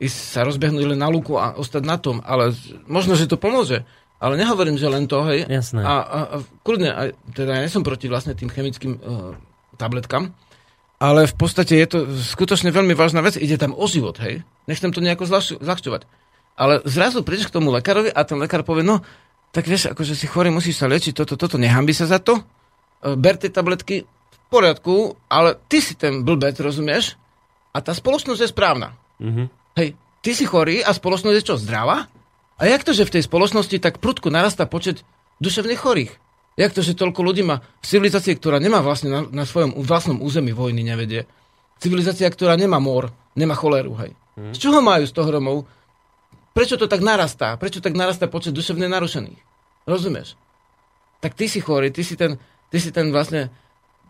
A: ísť sa rozbehnúť len na lúku a ostať na tom, ale možno, že to pomôže. Ale nehovorím, že len to, hej.
B: Jasné.
A: A, a, a kľudne, aj, teda ja som proti vlastne tým chemickým uh, tabletkám, ale v podstate je to skutočne veľmi vážna vec. Ide tam o život, hej. Nechcem to nejako zľahč- zľahčovať. Ale zrazu prídeš k tomu lekárovi a ten lekár povie, no, tak vieš, akože si chorý, musíš sa liečiť, toto, toto, nehambi sa za to, e, ber tie tabletky, v poriadku, ale ty si ten blbec, rozumieš? A tá spoločnosť je správna.
B: Mhm.
A: Hej, ty si chorý a spoločnosť je čo, zdravá? A jak to, že v tej spoločnosti tak prudko narastá počet duševných chorých? Jak to, že toľko ľudí má v civilizácii, ktorá nemá vlastne na, na svojom vlastnom území vojny, nevedie? Civilizácia, ktorá nemá mor, nemá choleru, hej. Z čoho majú z toho Romov? Prečo to tak narastá? Prečo tak narastá počet duševne narušených? Rozumieš? Tak ty si chorý, ty si ten, ty si ten vlastne,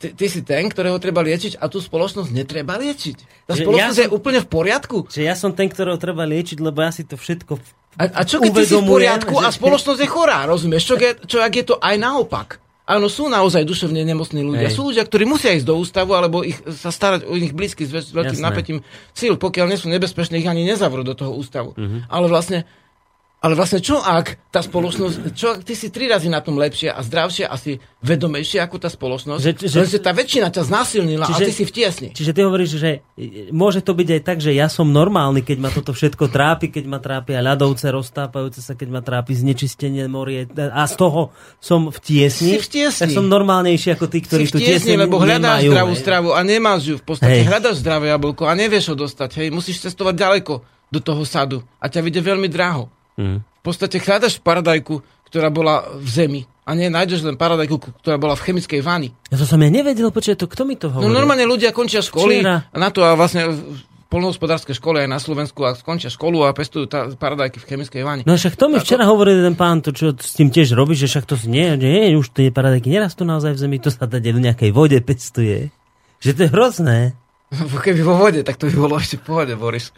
A: ty, ty si ten, ktorého treba liečiť a tú spoločnosť netreba liečiť. Tá
B: Že
A: spoločnosť
B: ja
A: je úplne v poriadku.
B: Že ja som ten, ktorého treba liečiť, lebo ja si to všetko
A: A, a čo keď ty si v
B: uvedomujem,
A: poriadku a
B: že-
A: spoločnosť je chorá, rozumieš? Čo, čo ak je to aj naopak? Áno, sú naozaj duševne nemocní ľudia.
B: Hej.
A: Sú ľudia, ktorí musia ísť do ústavu, alebo ich, sa starať o ich blízky s veľ- veľkým
B: Jasné.
A: napätím síl. Pokiaľ nie sú nebezpečné, ich ani nezavrú do toho ústavu.
B: Mhm.
A: Ale vlastne ale vlastne čo ak tá spoločnosť, čo ak ty si tri razy na tom lepšie a zdravšie a si vedomejšie ako tá spoločnosť,
B: Že-
A: že,
B: že-
A: tá väčšina ťa znásilnila
B: Čiže-
A: a ty si v tiesni.
B: Čiže ty hovoríš, že môže to byť aj tak, že ja som normálny, keď ma toto všetko trápi, keď ma trápia ľadovce roztápajúce sa, keď ma trápi znečistenie morie a z toho som v tiesni.
A: Si v tiesni.
B: Tak som normálnejší ako tí, ktorí
A: si
B: tu
A: tiesni,
B: tiesni
A: lebo hľadáš
B: nemajú,
A: zdravú
B: hej.
A: stravu a nemáš ju. V podstate
B: Hej.
A: hľadáš zdravé jablko a nevieš ho dostať. Hej, musíš cestovať ďaleko do toho sadu a ťa vyjde veľmi draho.
B: Hm.
A: V podstate hľadaš paradajku, ktorá bola v zemi a nie nájdeš len paradajku, ktorá bola v chemickej vani.
B: Ja to som ja nevedel, počuť, to kto mi to
A: No
B: hovorí?
A: normálne ľudia končia školy
B: Včera.
A: na to a vlastne v polnohospodárske školy aj na Slovensku a skončia školu a pestujú tá, paradajky v chemickej vani.
B: No však to mi včera hovoril jeden pán, to čo s tým tiež robíš, že však to nie, nie, už tie paradajky nerastú naozaj v zemi, to sa tady v nejakej vode pestuje. Že to je hrozné.
A: Keby vo vode, tak to by bolo ešte v pohode, Boris.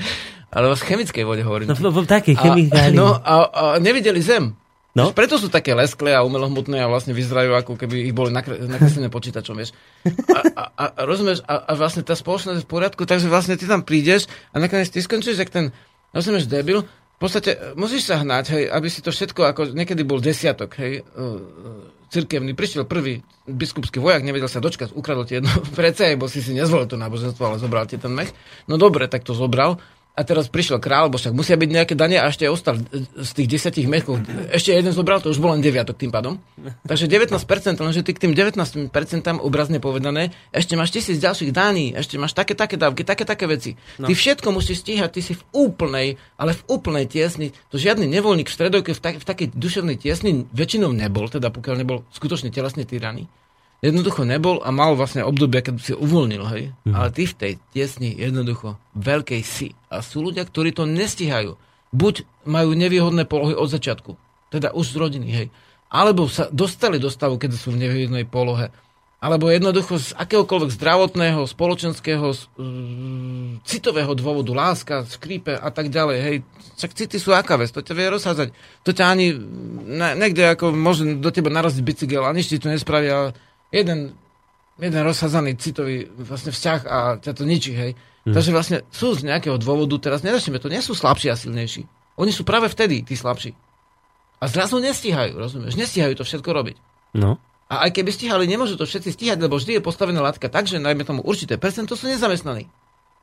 A: Ale o chemickej vode hovorím.
B: No, v, v takej chemikálii.
A: No a, a nevideli zem.
B: No.
A: No? Preto sú také lesklé a umelohmotné a vlastne vyzerajú ako keby ich boli nakre- nakreslené počítačom, vieš. A, a, a, rozumieš, a, a vlastne tá spoločnosť je v poriadku, takže vlastne ty tam prídeš a nakoniec ty skončíš, jak ten, rozumieš, debil, v podstate e, musíš sa hnať, hej, aby si to všetko, ako niekedy bol desiatok, hej, uh, cirkevný, prišiel prvý biskupský vojak, nevedel sa dočkať, ukradol ti jedno prece, bo si si nezvolil to náboženstvo, ale zobral ti ten mech. No dobre, tak to zobral. A teraz prišiel král, bo však musia byť nejaké dane a ešte ostal e, z tých desiatich mechov. Ešte jeden zobral, to už bol len deviatok tým pádom. Takže 19%, lenže ty k tým 19% obrazne povedané, ešte máš tisíc ďalších daní, ešte máš také, také dávky, také, také veci. No. Ty všetko musíš stíhať, ty si v úplnej, ale v úplnej tiesni. To žiadny nevoľník v stredovke v, tak, v takej duševnej tiesni väčšinou nebol, teda pokiaľ nebol skutočne telesne tyraný. Jednoducho nebol a mal vlastne obdobie, keď si uvoľnil, hej. Mm. Ale ty v tej tiesni jednoducho veľkej si. A sú ľudia, ktorí to nestihajú. Buď majú nevýhodné polohy od začiatku, teda už z rodiny, hej. Alebo sa dostali do stavu, keď sú v nevýhodnej polohe. Alebo jednoducho z akéhokoľvek zdravotného, spoločenského, mm, citového dôvodu, láska, skrípe a tak ďalej. Hej, však city sú aká vec, to ťa vie rozházať. To ťa ani ne, niekde ako môže do teba naraziť bicykel a nič ti to nespraví, ale jeden, jeden rozházaný citový vlastne vzťah a ťa to ničí, hej. Hmm. Takže vlastne sú z nejakého dôvodu, teraz nezačneme to, nie sú slabší a silnejší. Oni sú práve vtedy tí slabší. A zrazu nestíhajú, rozumieš? Nestíhajú to všetko robiť.
B: No.
A: A aj keby stíhali, nemôžu to všetci stíhať, lebo vždy je postavená látka tak, že najmä tomu určité percento sú nezamestnaní.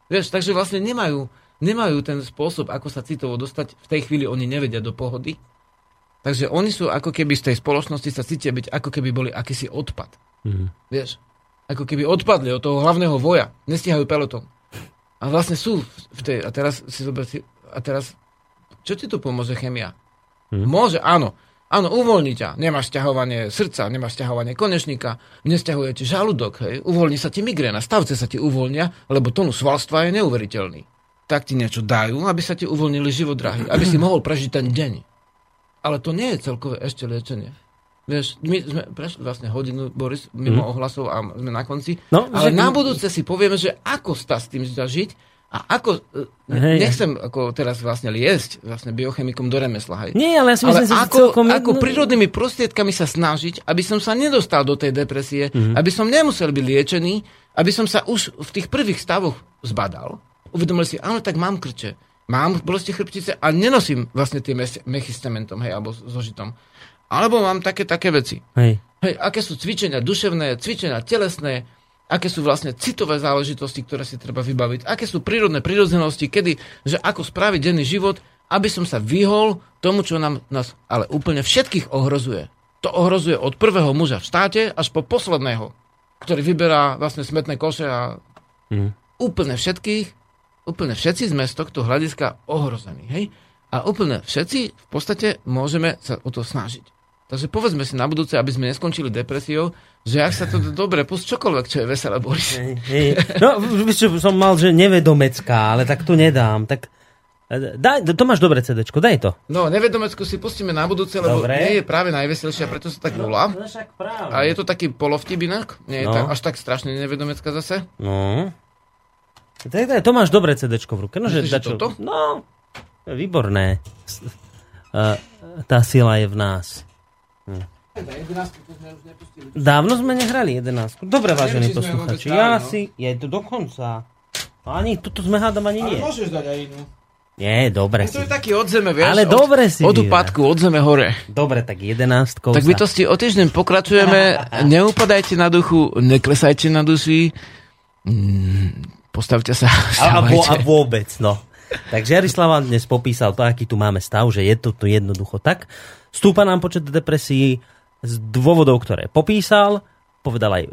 A: Vieš, takže vlastne nemajú, nemajú ten spôsob, ako sa citovo dostať, v tej chvíli oni nevedia do pohody. Takže oni sú ako keby z tej spoločnosti sa cítia byť, ako keby boli akýsi odpad.
B: Mhm.
A: Vieš, ako keby odpadli od toho hlavného voja, nestíhajú peloton. A vlastne sú v tej, a teraz si zober si, a teraz, čo ti tu pomôže chemia?
B: Hm.
A: Môže, áno. Áno, uvoľní ťa. Nemáš ťahovanie srdca, nemáš ťahovanie konečníka, nesťahuje ti žalúdok, hej. Uvoľní sa ti migréna, stavce sa ti uvoľnia, lebo tonu svalstva je neuveriteľný. Tak ti niečo dajú, aby sa ti uvoľnili život drahý, aby si mohol prežiť ten deň. Ale to nie je celkové ešte liečenie. Vieš, my sme prešli vlastne hodinu, Boris, mimo mm. ohlasov a sme na konci.
B: No,
A: ale
B: že-
A: na budúce si povieme, že ako sa s tým zažiť a ako,
B: Hej.
A: Hej. nechcem ako teraz vlastne liesť vlastne biochemikom do remesla, hej.
B: Nie, ale ja si
A: Ale
B: myslím, že
A: ako,
B: celkom...
A: ako prírodnými prostriedkami sa snažiť, aby som sa nedostal do tej depresie, mm-hmm. aby som nemusel byť liečený, aby som sa už v tých prvých stavoch zbadal, uvedomil si, áno, tak mám krče, mám bolesti chrbtice a nenosím vlastne tie mechy s cementom, hej, alebo so žitom. Alebo mám také, také veci.
B: Hej.
A: Hej, aké sú cvičenia duševné, cvičenia telesné, aké sú vlastne citové záležitosti, ktoré si treba vybaviť, aké sú prírodné prírodzenosti, kedy, že ako spraviť denný život, aby som sa vyhol tomu, čo nám, nás ale úplne všetkých ohrozuje. To ohrozuje od prvého muža v štáte až po posledného, ktorý vyberá vlastne smetné koše a
B: Mhm.
A: úplne všetkých, úplne všetci sme z tohto hľadiska ohrození. Hej? A úplne všetci v podstate môžeme sa o to snažiť. Takže povedzme si na budúce, aby sme neskončili depresiou, že ak sa to dobre, pust čokoľvek, čo je veselé, Boris.
B: Hej. No, víš čo, som mal, že nevedomecká, ale tak tu nedám. Tak e, daj, to máš dobré CD, daj to.
A: No, nevedomecku si pustíme na budúce, lebo
B: Dobre.
A: nie je práve najveselšia, preto sa tak volá.
B: práve.
A: A je to taký polovtip inak, nie je
B: No.
A: tak, až tak strašne nevedomecká zase.
B: No. Tak, tak, to máš dobré CD v ruke. No,
A: Myslíš, že
B: dačo-
A: toto?
B: No, to výborné. E, tá sila je v nás. Dávno sme nehrali 11. Dobre, vážení posluchači. Ja
A: no.
B: si, je to dokonca. Ani, tuto sme hádam ani nie.
A: môžeš dať aj inú.
B: Nie, dobre
A: To
B: si.
A: je taký od zeme, vieš?
B: Ale
A: od,
B: dobre si
A: Od úpadku, od zeme hore.
B: Dobre, tak 11.
A: Tak bytosti, o týždeň pokračujeme. Neupadajte na duchu, neklesajte na duši. Mm, Postavte sa,
B: A, a, vôbec, no. Takže Jarislava dnes popísal to, aký tu máme stav, že je to tu jednoducho tak. Stúpa nám počet depresií z dôvodov, ktoré popísal, povedal aj,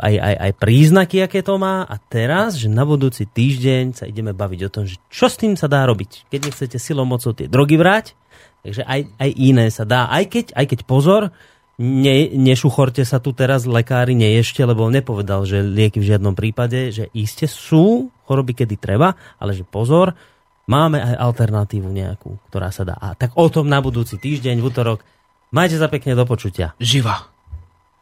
B: aj, aj, aj príznaky, aké to má a teraz, že na budúci týždeň sa ideme baviť o tom, že čo s tým sa dá robiť. Keď nechcete silou mocou tie drogy brať, takže aj, aj iné sa dá. Aj keď, aj keď pozor, ne, nešuchorte sa tu teraz lekári neješte, lebo nepovedal, že lieky v žiadnom prípade, že iste sú choroby, kedy treba, ale že pozor, máme aj alternatívu nejakú, ktorá sa dá. A tak o tom na budúci týždeň, v útorok. Majte sa pekne do počutia.
A: Živa.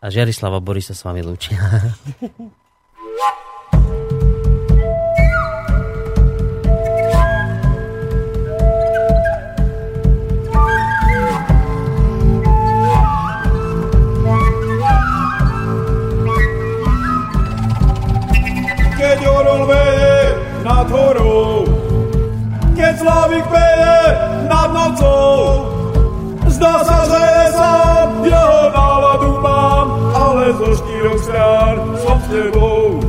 B: A Žiarislava Boris sa s vami lúčia.
E: keď slavik peje nad nocou. Zdá sa, že sám, jeho náladu mám, ale zo štyroch strán som s tebou.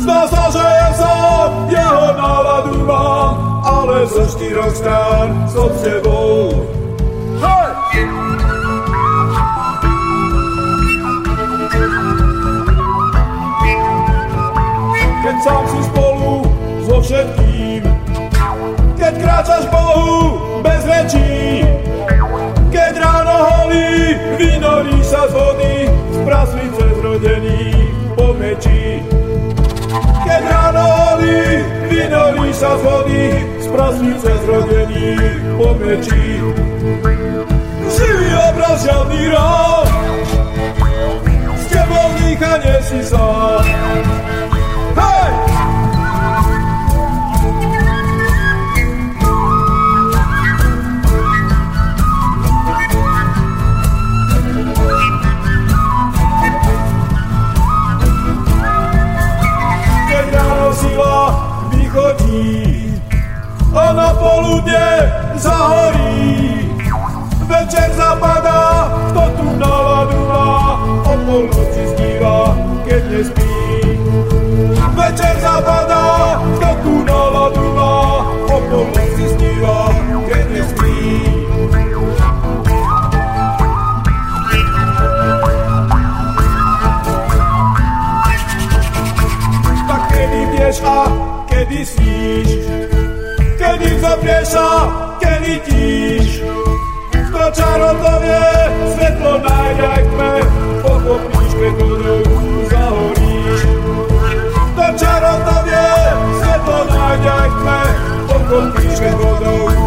E: Zdá sa, že sám, jeho náladu mám, ale zo štyroch strán som s tebou. Keď sám si spolu so všetkým kráčaš Bohu bez rečí. Keď ráno holí, vynorí sa z vody, z praslice zrodený po meči. Keď ráno holí, vynorí sa z vody, z praslice zrodený po meči. Živý obraz, žiadny rád, s tebou dýchanie si sám. Hej! horí a na poludne zahorí. Večer zapadá, to tu náladu má, o polnoci spíva, keď nespí. Večer zapadá, to tu náladu má, o polnoci spíva, keď nespí. Tak kedy vieš a myslíš, kedy zapriesa, kedy tíš. Kto čaro to vie, svetlo nájde aj tme, pochopíš, keď to zahoríš. Kto čaro to vie, svetlo nájde aj tme, pochopíš, keď to